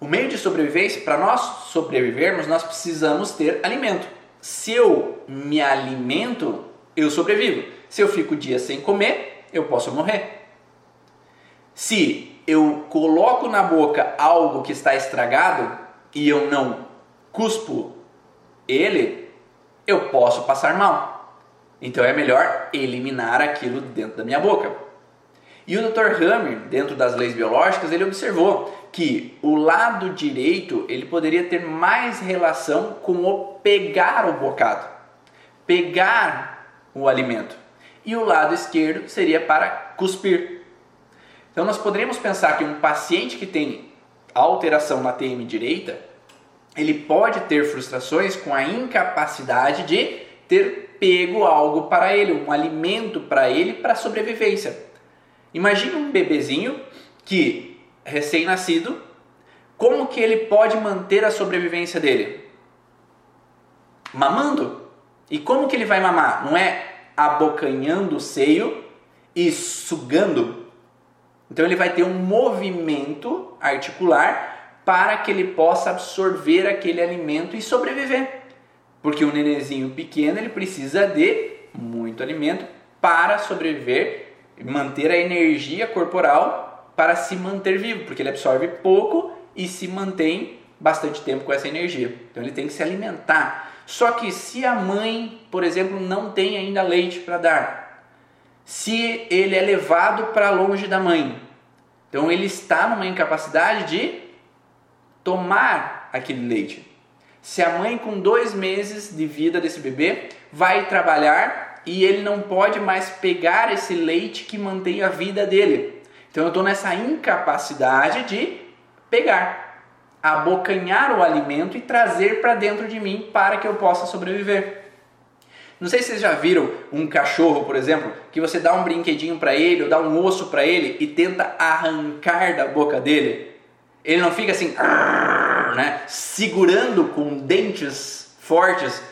O meio de sobrevivência, para nós sobrevivermos, nós precisamos ter alimento. Se eu me alimento, eu sobrevivo. Se eu fico dias sem comer, eu posso morrer. Se eu coloco na boca algo que está estragado e eu não cuspo ele, eu posso passar mal. Então é melhor eliminar aquilo dentro da minha boca. E o Dr. Hammer, dentro das leis biológicas, ele observou que o lado direito ele poderia ter mais relação com o pegar o bocado, pegar o alimento, e o lado esquerdo seria para cuspir. Então nós poderíamos pensar que um paciente que tem alteração na TM direita, ele pode ter frustrações com a incapacidade de ter pego algo para ele, um alimento para ele para sobrevivência. Imagine um bebezinho que recém-nascido, como que ele pode manter a sobrevivência dele? Mamando. E como que ele vai mamar? Não é abocanhando o seio e sugando. Então ele vai ter um movimento articular para que ele possa absorver aquele alimento e sobreviver. Porque o nenenzinho pequeno ele precisa de muito alimento para sobreviver manter a energia corporal para se manter vivo, porque ele absorve pouco e se mantém bastante tempo com essa energia. Então ele tem que se alimentar. Só que se a mãe, por exemplo, não tem ainda leite para dar, se ele é levado para longe da mãe, então ele está numa incapacidade de tomar aquele leite. Se a mãe com dois meses de vida desse bebê vai trabalhar e ele não pode mais pegar esse leite que mantém a vida dele. Então eu estou nessa incapacidade de pegar, abocanhar o alimento e trazer para dentro de mim para que eu possa sobreviver. Não sei se vocês já viram um cachorro, por exemplo, que você dá um brinquedinho para ele ou dá um osso para ele e tenta arrancar da boca dele. Ele não fica assim, né, segurando com dentes fortes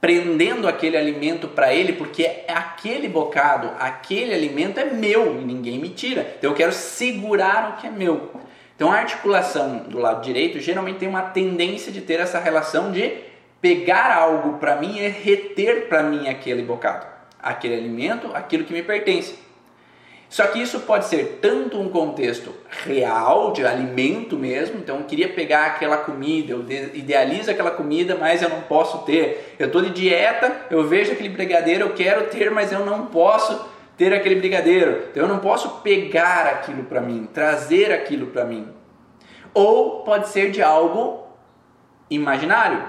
prendendo aquele alimento para ele, porque é aquele bocado, aquele alimento é meu e ninguém me tira. Então eu quero segurar o que é meu. Então a articulação do lado direito geralmente tem uma tendência de ter essa relação de pegar algo para mim e reter para mim aquele bocado, aquele alimento, aquilo que me pertence. Só que isso pode ser tanto um contexto real, de alimento mesmo, então eu queria pegar aquela comida, eu idealizo aquela comida, mas eu não posso ter. Eu estou de dieta, eu vejo aquele brigadeiro, eu quero ter, mas eu não posso ter aquele brigadeiro. Então eu não posso pegar aquilo para mim, trazer aquilo para mim. Ou pode ser de algo imaginário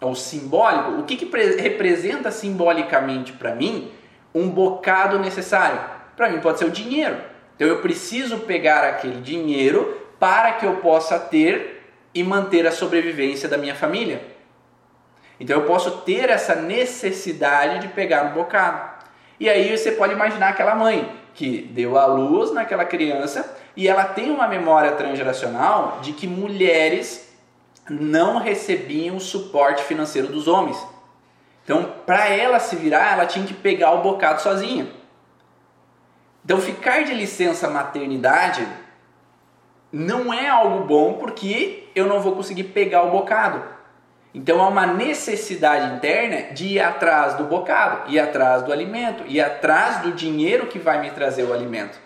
ou simbólico. O que, que representa simbolicamente para mim um bocado necessário? Para mim pode ser o dinheiro. Então eu preciso pegar aquele dinheiro para que eu possa ter e manter a sobrevivência da minha família. Então eu posso ter essa necessidade de pegar um bocado. E aí você pode imaginar aquela mãe que deu à luz naquela criança e ela tem uma memória transgeracional de que mulheres não recebiam o suporte financeiro dos homens. Então, para ela se virar, ela tinha que pegar o bocado sozinha. Então, ficar de licença maternidade não é algo bom porque eu não vou conseguir pegar o bocado. Então, há uma necessidade interna de ir atrás do bocado, ir atrás do alimento, ir atrás do dinheiro que vai me trazer o alimento.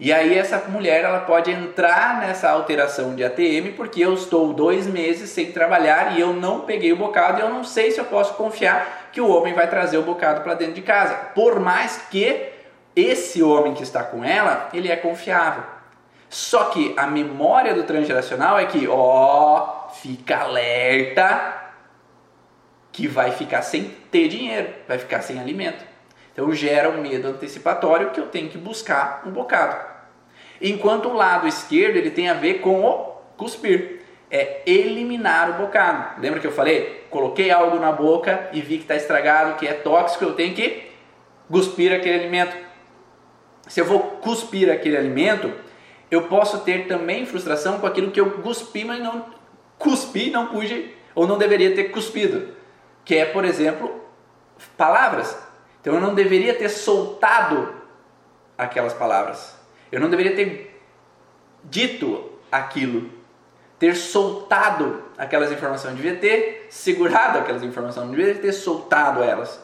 E aí essa mulher ela pode entrar nessa alteração de ATM porque eu estou dois meses sem trabalhar e eu não peguei o bocado e eu não sei se eu posso confiar que o homem vai trazer o bocado para dentro de casa. Por mais que esse homem que está com ela, ele é confiável. Só que a memória do transgeracional é que, ó, fica alerta que vai ficar sem ter dinheiro, vai ficar sem alimento. Então gera um medo antecipatório que eu tenho que buscar um bocado. Enquanto o lado esquerdo ele tem a ver com o cuspir, é eliminar o bocado. Lembra que eu falei? Coloquei algo na boca e vi que está estragado, que é tóxico, eu tenho que cuspir aquele alimento. Se eu vou cuspir aquele alimento, eu posso ter também frustração com aquilo que eu cuspi, mas não cuspi, não pude ou não deveria ter cuspido, que é, por exemplo, palavras. Então eu não deveria ter soltado aquelas palavras. Eu não deveria ter dito aquilo, ter soltado aquelas informações. Eu devia ter segurado aquelas informações, não deveria ter soltado elas.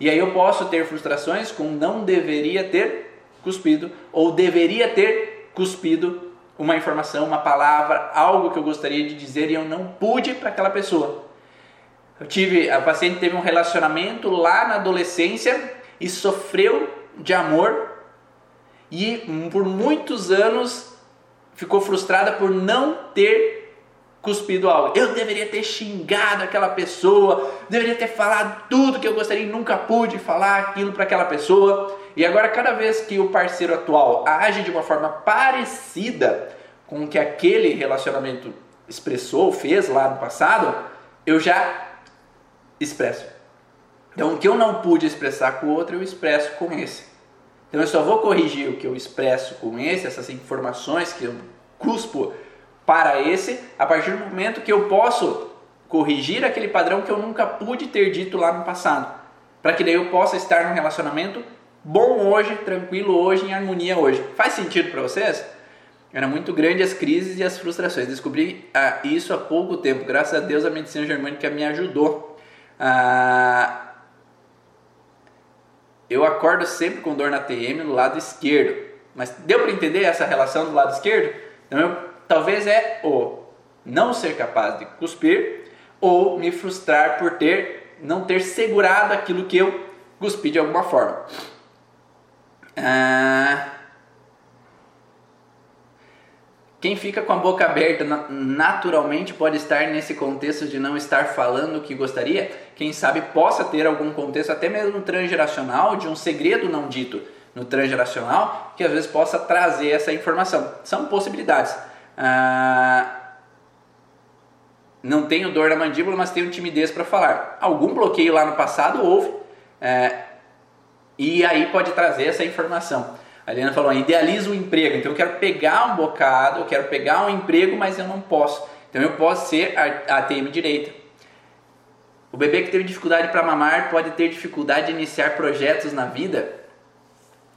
E aí eu posso ter frustrações com não deveria ter cuspido ou deveria ter cuspido uma informação, uma palavra, algo que eu gostaria de dizer e eu não pude para aquela pessoa. Eu tive, a paciente teve um relacionamento lá na adolescência e sofreu de amor e por muitos anos ficou frustrada por não ter cuspido algo. Eu deveria ter xingado aquela pessoa, deveria ter falado tudo que eu gostaria e nunca pude falar aquilo para aquela pessoa. E agora cada vez que o parceiro atual age de uma forma parecida com o que aquele relacionamento expressou, fez lá no passado, eu já expresso. Então, o que eu não pude expressar com o outro, eu expresso com esse. Então, eu só vou corrigir o que eu expresso com esse, essas informações que eu cuspo para esse, a partir do momento que eu posso corrigir aquele padrão que eu nunca pude ter dito lá no passado. Para que daí eu possa estar num relacionamento bom hoje, tranquilo hoje, em harmonia hoje. Faz sentido para vocês? Era muito grande as crises e as frustrações. Descobri ah, isso há pouco tempo. Graças a Deus a medicina germânica me ajudou ah, eu acordo sempre com dor na TM no lado esquerdo. Mas deu para entender essa relação do lado esquerdo? Então, eu, talvez é o não ser capaz de cuspir ou me frustrar por ter não ter segurado aquilo que eu cuspi de alguma forma. Ah, quem fica com a boca aberta naturalmente pode estar nesse contexto de não estar falando o que gostaria. Quem sabe possa ter algum contexto, até mesmo transgeracional, de um segredo não dito no transgeracional, que às vezes possa trazer essa informação. São possibilidades. Ah, não tenho dor na mandíbula, mas tenho timidez para falar. Algum bloqueio lá no passado houve, é, e aí pode trazer essa informação. A Helena falou, idealiza o emprego. Então eu quero pegar um bocado, eu quero pegar um emprego, mas eu não posso. Então eu posso ser ATM direita. O bebê que teve dificuldade para mamar pode ter dificuldade de iniciar projetos na vida.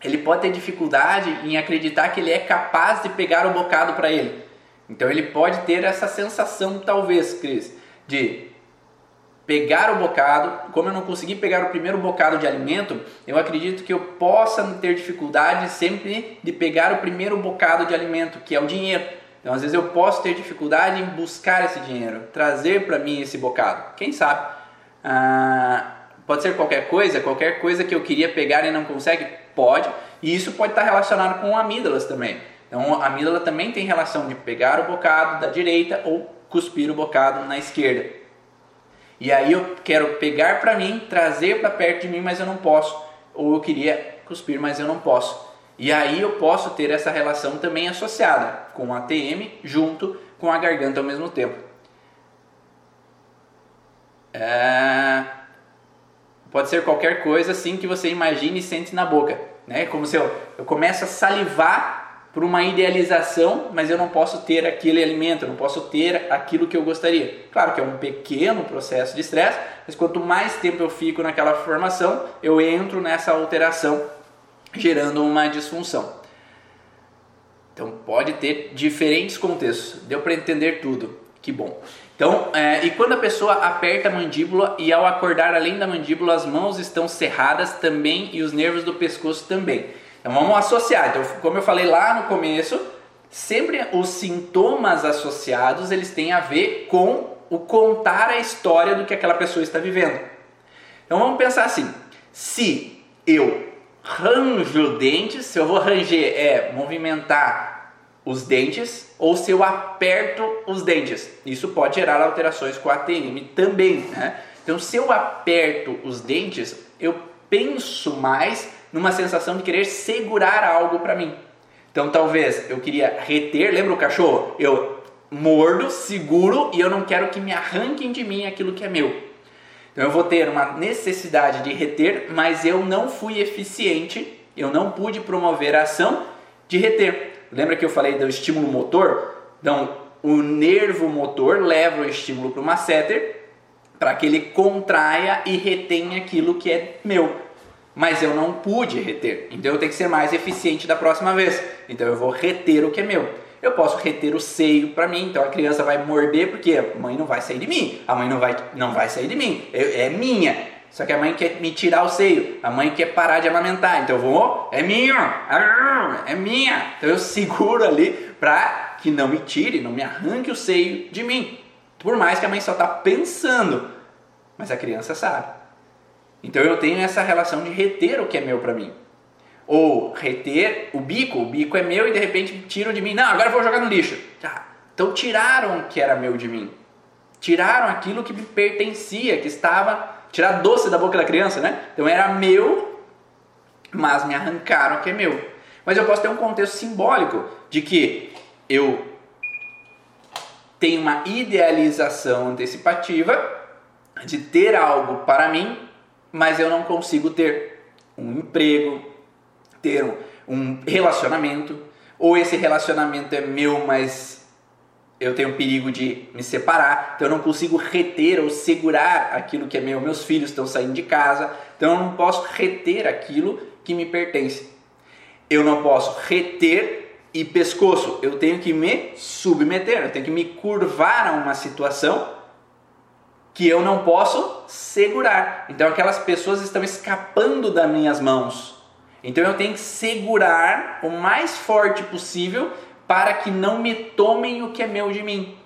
Ele pode ter dificuldade em acreditar que ele é capaz de pegar o bocado para ele. Então ele pode ter essa sensação, talvez, Cris, de pegar o bocado, como eu não consegui pegar o primeiro bocado de alimento, eu acredito que eu possa ter dificuldade sempre de pegar o primeiro bocado de alimento, que é o dinheiro. Então, às vezes eu posso ter dificuldade em buscar esse dinheiro, trazer para mim esse bocado. Quem sabe? Ah, pode ser qualquer coisa, qualquer coisa que eu queria pegar e não consegue, pode. E isso pode estar relacionado com amígdalas também. Então, a amígdala também tem relação de pegar o bocado da direita ou cuspir o bocado na esquerda. E aí eu quero pegar para mim, trazer para perto de mim, mas eu não posso. Ou eu queria cuspir, mas eu não posso. E aí eu posso ter essa relação também associada com a TM junto com a garganta ao mesmo tempo. É... Pode ser qualquer coisa assim que você imagine e sente na boca. Né? Como se eu, eu começo a salivar por uma idealização, mas eu não posso ter aquele alimento, eu não posso ter aquilo que eu gostaria. Claro que é um pequeno processo de estresse, mas quanto mais tempo eu fico naquela formação, eu entro nessa alteração, gerando uma disfunção. Então pode ter diferentes contextos. Deu para entender tudo. Que bom. Então, é, e quando a pessoa aperta a mandíbula e ao acordar além da mandíbula as mãos estão cerradas também e os nervos do pescoço também. Então vamos associar. Então, como eu falei lá no começo, sempre os sintomas associados eles têm a ver com o contar a história do que aquela pessoa está vivendo. Então vamos pensar assim: se eu ranjo dentes, se eu vou ranger é movimentar os dentes ou se eu aperto os dentes. Isso pode gerar alterações com a ATM também. Né? Então, se eu aperto os dentes, eu penso mais numa sensação de querer segurar algo para mim. Então talvez eu queria reter, lembra o cachorro? Eu mordo, seguro e eu não quero que me arranquem de mim aquilo que é meu. Então eu vou ter uma necessidade de reter, mas eu não fui eficiente, eu não pude promover a ação de reter. Lembra que eu falei do estímulo motor? Então, o nervo motor leva o estímulo para o masseter para que ele contraia e retenha aquilo que é meu. Mas eu não pude reter, então eu tenho que ser mais eficiente da próxima vez. Então eu vou reter o que é meu. Eu posso reter o seio para mim, então a criança vai morder porque a mãe não vai sair de mim, a mãe não vai, não vai sair de mim, é, é minha. Só que a mãe quer me tirar o seio, a mãe quer parar de amamentar, então eu vou, é minha, é minha. Então eu seguro ali para que não me tire, não me arranque o seio de mim. Por mais que a mãe só está pensando, mas a criança sabe. Então eu tenho essa relação de reter o que é meu para mim. Ou reter o bico, o bico é meu e de repente tiram de mim. Não, agora eu vou jogar no lixo. Ah, então tiraram o que era meu de mim. Tiraram aquilo que me pertencia, que estava. Tirar doce da boca da criança, né? Então era meu, mas me arrancaram o que é meu. Mas eu posso ter um contexto simbólico de que eu tenho uma idealização antecipativa de ter algo para mim, mas eu não consigo ter um emprego, ter um relacionamento, ou esse relacionamento é meu, mas eu tenho perigo de me separar, então eu não consigo reter ou segurar aquilo que é meu. Meus filhos estão saindo de casa, então eu não posso reter aquilo que me pertence. Eu não posso reter e pescoço, eu tenho que me submeter, eu tenho que me curvar a uma situação que eu não posso segurar. Então aquelas pessoas estão escapando das minhas mãos. Então eu tenho que segurar o mais forte possível para que não me tomem o que é meu de mim.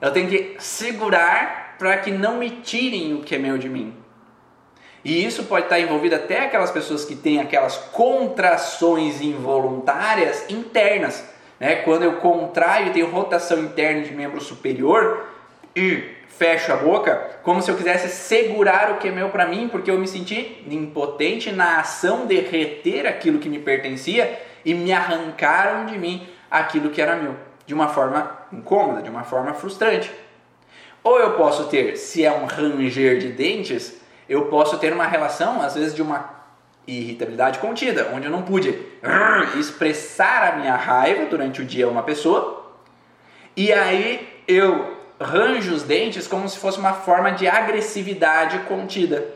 Eu tenho que segurar para que não me tirem o que é meu de mim. E isso pode estar envolvido até aquelas pessoas que têm aquelas contrações involuntárias internas. Né? Quando eu contraio tenho rotação interna de membro superior e fecho a boca, como se eu quisesse segurar o que é meu para mim, porque eu me senti impotente na ação de reter aquilo que me pertencia e me arrancaram de mim aquilo que era meu, de uma forma incômoda, de uma forma frustrante. Ou eu posso ter, se é um ranger de dentes, eu posso ter uma relação, às vezes, de uma irritabilidade contida, onde eu não pude expressar a minha raiva durante o dia a uma pessoa, e aí eu range os dentes como se fosse uma forma de agressividade contida.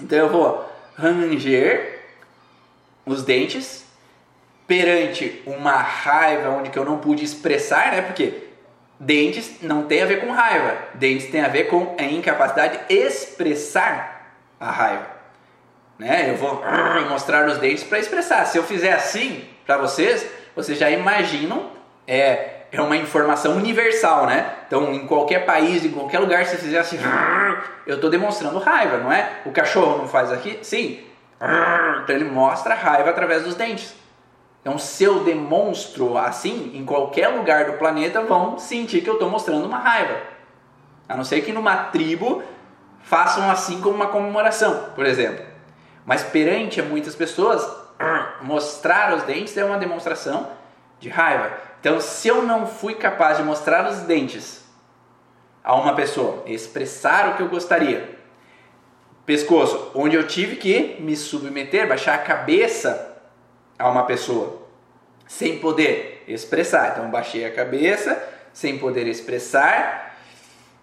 Então eu vou ranger os dentes perante uma raiva onde que eu não pude expressar, né? Porque dentes não tem a ver com raiva, dentes tem a ver com a incapacidade de expressar a raiva. Né? Eu vou mostrar os dentes para expressar. Se eu fizer assim para vocês, vocês já imaginam é, é uma informação universal, né? Então, em qualquer país, em qualquer lugar, se você fizer assim, eu estou demonstrando raiva, não é? O cachorro não faz aqui? Sim. Então, ele mostra raiva através dos dentes. Então, se eu demonstro assim, em qualquer lugar do planeta, vão sentir que eu estou mostrando uma raiva. A não ser que numa tribo façam assim como uma comemoração, por exemplo. Mas perante muitas pessoas, mostrar os dentes é uma demonstração de raiva. Então, se eu não fui capaz de mostrar os dentes a uma pessoa, expressar o que eu gostaria, pescoço, onde eu tive que me submeter, baixar a cabeça a uma pessoa, sem poder expressar. Então, baixei a cabeça, sem poder expressar,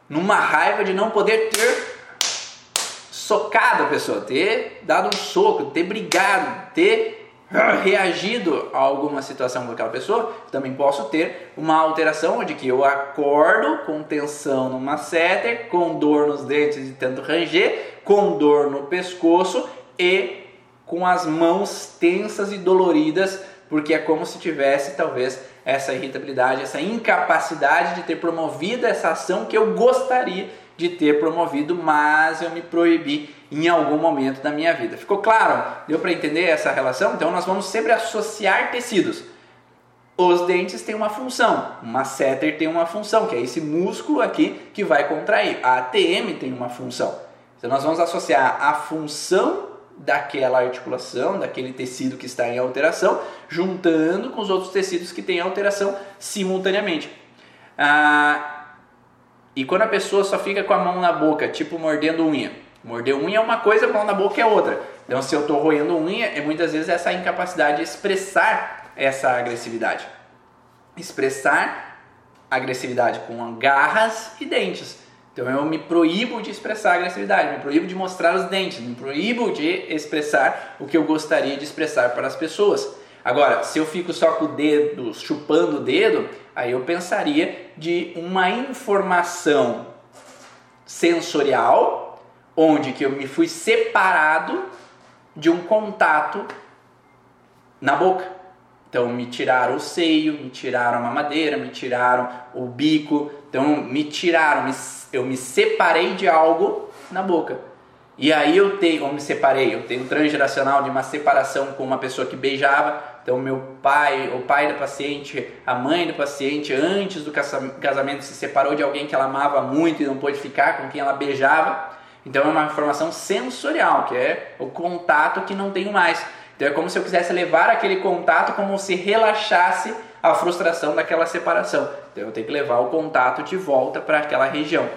numa raiva de não poder ter socado a pessoa, ter dado um soco, ter brigado, ter reagido a alguma situação com aquela pessoa, também posso ter uma alteração onde que eu acordo com tensão no masseter, com dor nos dentes de tanto ranger, com dor no pescoço e com as mãos tensas e doloridas, porque é como se tivesse talvez essa irritabilidade, essa incapacidade de ter promovido essa ação que eu gostaria de ter promovido, mas eu me proibi em algum momento da minha vida. Ficou claro? Deu para entender essa relação? Então nós vamos sempre associar tecidos. Os dentes têm uma função, o masseter tem uma função, que é esse músculo aqui que vai contrair. A ATM tem uma função. Então nós vamos associar a função daquela articulação, daquele tecido que está em alteração, juntando com os outros tecidos que têm alteração simultaneamente. Ah, e quando a pessoa só fica com a mão na boca, tipo mordendo unha, morder unha é uma coisa, mão na boca é outra. Então, se eu estou roendo unha, é muitas vezes essa incapacidade de expressar essa agressividade. Expressar agressividade com garras e dentes. Então eu me proíbo de expressar agressividade, me proíbo de mostrar os dentes, me proíbo de expressar o que eu gostaria de expressar para as pessoas. Agora, se eu fico só com o dedo, chupando o dedo, aí eu pensaria de uma informação sensorial, onde que eu me fui separado de um contato na boca. Então me tiraram o seio, me tiraram a mamadeira, me tiraram o bico, então me tiraram, eu me separei de algo na boca. E aí eu tenho, eu me separei, eu tenho transgeracional de uma separação com uma pessoa que beijava. Então meu pai, o pai da paciente, a mãe do paciente, antes do casamento se separou de alguém que ela amava muito e não pôde ficar com quem ela beijava. Então é uma informação sensorial, que é o contato que não tenho mais. Então é como se eu quisesse levar aquele contato como se relaxasse a frustração daquela separação. Então eu tenho que levar o contato de volta para aquela região.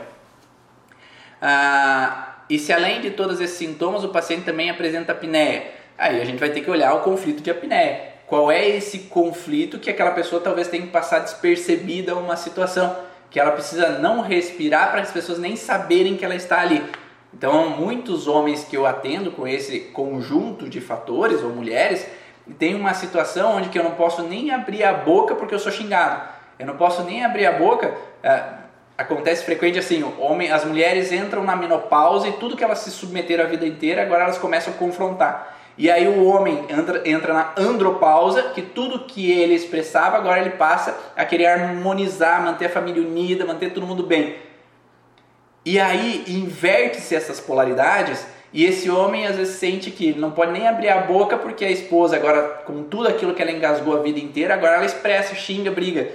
Ah, e se além de todos esses sintomas o paciente também apresenta apneia, aí a gente vai ter que olhar o conflito de apneia. Qual é esse conflito que aquela pessoa talvez tenha que passar despercebida uma situação, que ela precisa não respirar para as pessoas nem saberem que ela está ali. Então, muitos homens que eu atendo com esse conjunto de fatores, ou mulheres, tem uma situação onde que eu não posso nem abrir a boca porque eu sou xingado. Eu não posso nem abrir a boca. É, acontece frequente assim, homem, as mulheres entram na menopausa e tudo que elas se submeteram a vida inteira, agora elas começam a confrontar. E aí o homem entra, entra na andropausa, que tudo que ele expressava, agora ele passa a querer harmonizar, manter a família unida, manter todo mundo bem. E aí inverte-se essas polaridades e esse homem às vezes sente que não pode nem abrir a boca porque a esposa, agora com tudo aquilo que ela engasgou a vida inteira, agora ela expressa, xinga, briga.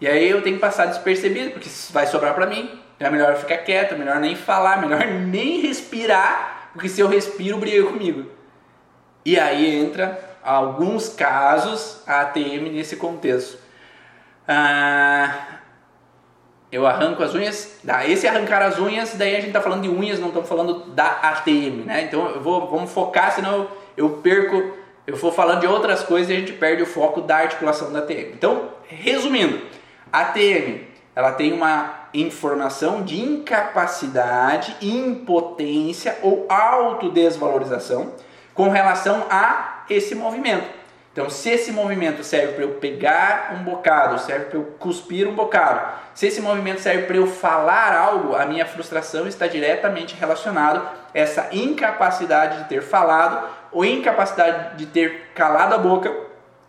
E aí eu tenho que passar despercebido, porque vai sobrar para mim. É melhor ficar quieto, melhor nem falar, melhor nem respirar, porque se eu respiro, briga comigo. E aí entra alguns casos a ATM nesse contexto. Ah, eu arranco as unhas, esse arrancar as unhas, daí a gente tá falando de unhas, não estamos falando da ATM, né? Então eu vou, vamos focar, senão eu, eu perco, eu vou falando de outras coisas e a gente perde o foco da articulação da ATM. Então, resumindo, a ATM, ela tem uma informação de incapacidade, impotência ou autodesvalorização com relação a esse movimento. Então, se esse movimento serve para eu pegar um bocado, serve para eu cuspir um bocado, se esse movimento serve para eu falar algo, a minha frustração está diretamente relacionado a essa incapacidade de ter falado, ou incapacidade de ter calado a boca,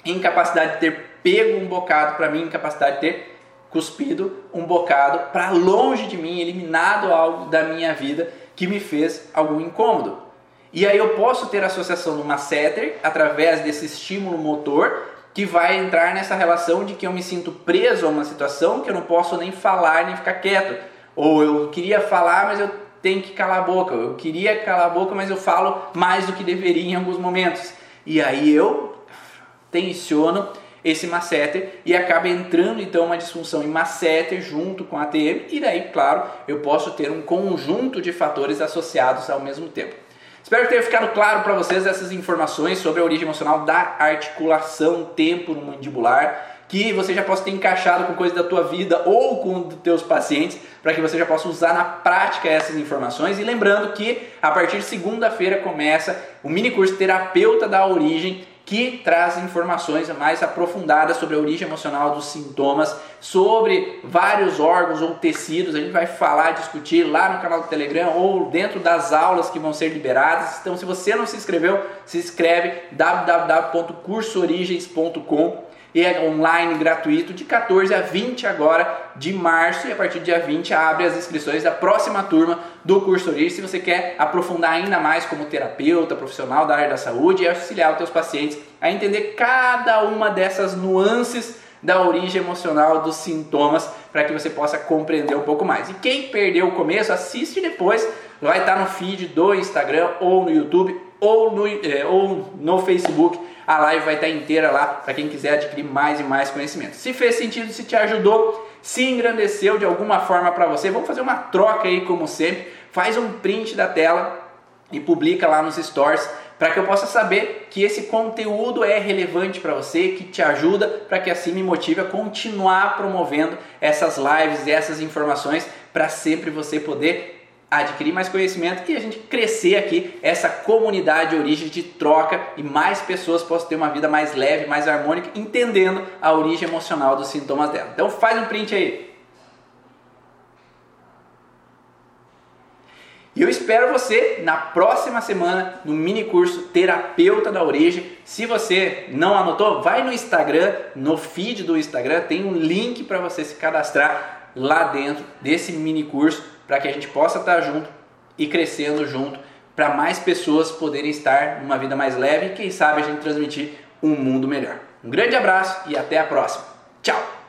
incapacidade de ter pego um bocado para mim, incapacidade de ter cuspido um bocado para longe de mim, eliminado algo da minha vida que me fez algum incômodo. E aí eu posso ter associação no masseter através desse estímulo motor que vai entrar nessa relação de que eu me sinto preso a uma situação que eu não posso nem falar nem ficar quieto. Ou eu queria falar, mas eu tenho que calar a boca. Eu queria calar a boca, mas eu falo mais do que deveria em alguns momentos. E aí eu tensiono esse masseter e acaba entrando então uma disfunção em masseter junto com a ATM e daí, claro, eu posso ter um conjunto de fatores associados ao mesmo tempo. Espero que tenha ficado claro para vocês essas informações sobre a origem emocional da articulação temporomandibular, que você já possa ter encaixado com coisas da tua vida ou com os teus pacientes, para que você já possa usar na prática essas informações. E lembrando que a partir de segunda-feira começa o mini curso Terapeuta da Origem, que traz informações mais aprofundadas sobre a origem emocional dos sintomas, sobre vários órgãos ou tecidos. A gente vai falar, discutir lá no canal do Telegram ou dentro das aulas que vão ser liberadas. Então, se você não se inscreveu, se inscreve www.cursoorigens.com e é online gratuito de 14 a 20 agora de março e a partir do dia 20 abre as inscrições da próxima turma do curso Origem. Se você quer aprofundar ainda mais como terapeuta, profissional da área da saúde e auxiliar os teus pacientes a entender cada uma dessas nuances da origem emocional dos sintomas para que você possa compreender um pouco mais. E quem perdeu o começo, assiste depois, vai estar no feed do Instagram ou no YouTube ou no, é, ou no Facebook. A live vai estar inteira lá para quem quiser adquirir mais e mais conhecimento. Se fez sentido, se te ajudou, se engrandeceu de alguma forma para você, vamos fazer uma troca aí como sempre. Faz um print da tela e publica lá nos stories para que eu possa saber que esse conteúdo é relevante para você, que te ajuda, para que assim me motive a continuar promovendo essas lives e essas informações para sempre você poder adquirir mais conhecimento e a gente crescer aqui essa comunidade origem de troca e mais pessoas possam ter uma vida mais leve, mais harmônica, entendendo a origem emocional dos sintomas dela. Então faz um print aí. E eu espero você na próxima semana no mini curso Terapeuta da Origem. Se você não anotou, vai no Instagram, no feed do Instagram, tem um link para você se cadastrar lá dentro desse mini curso para que a gente possa estar junto e crescendo junto para mais pessoas poderem estar numa vida mais leve e quem sabe a gente transmitir um mundo melhor. Um grande abraço e até a próxima. Tchau!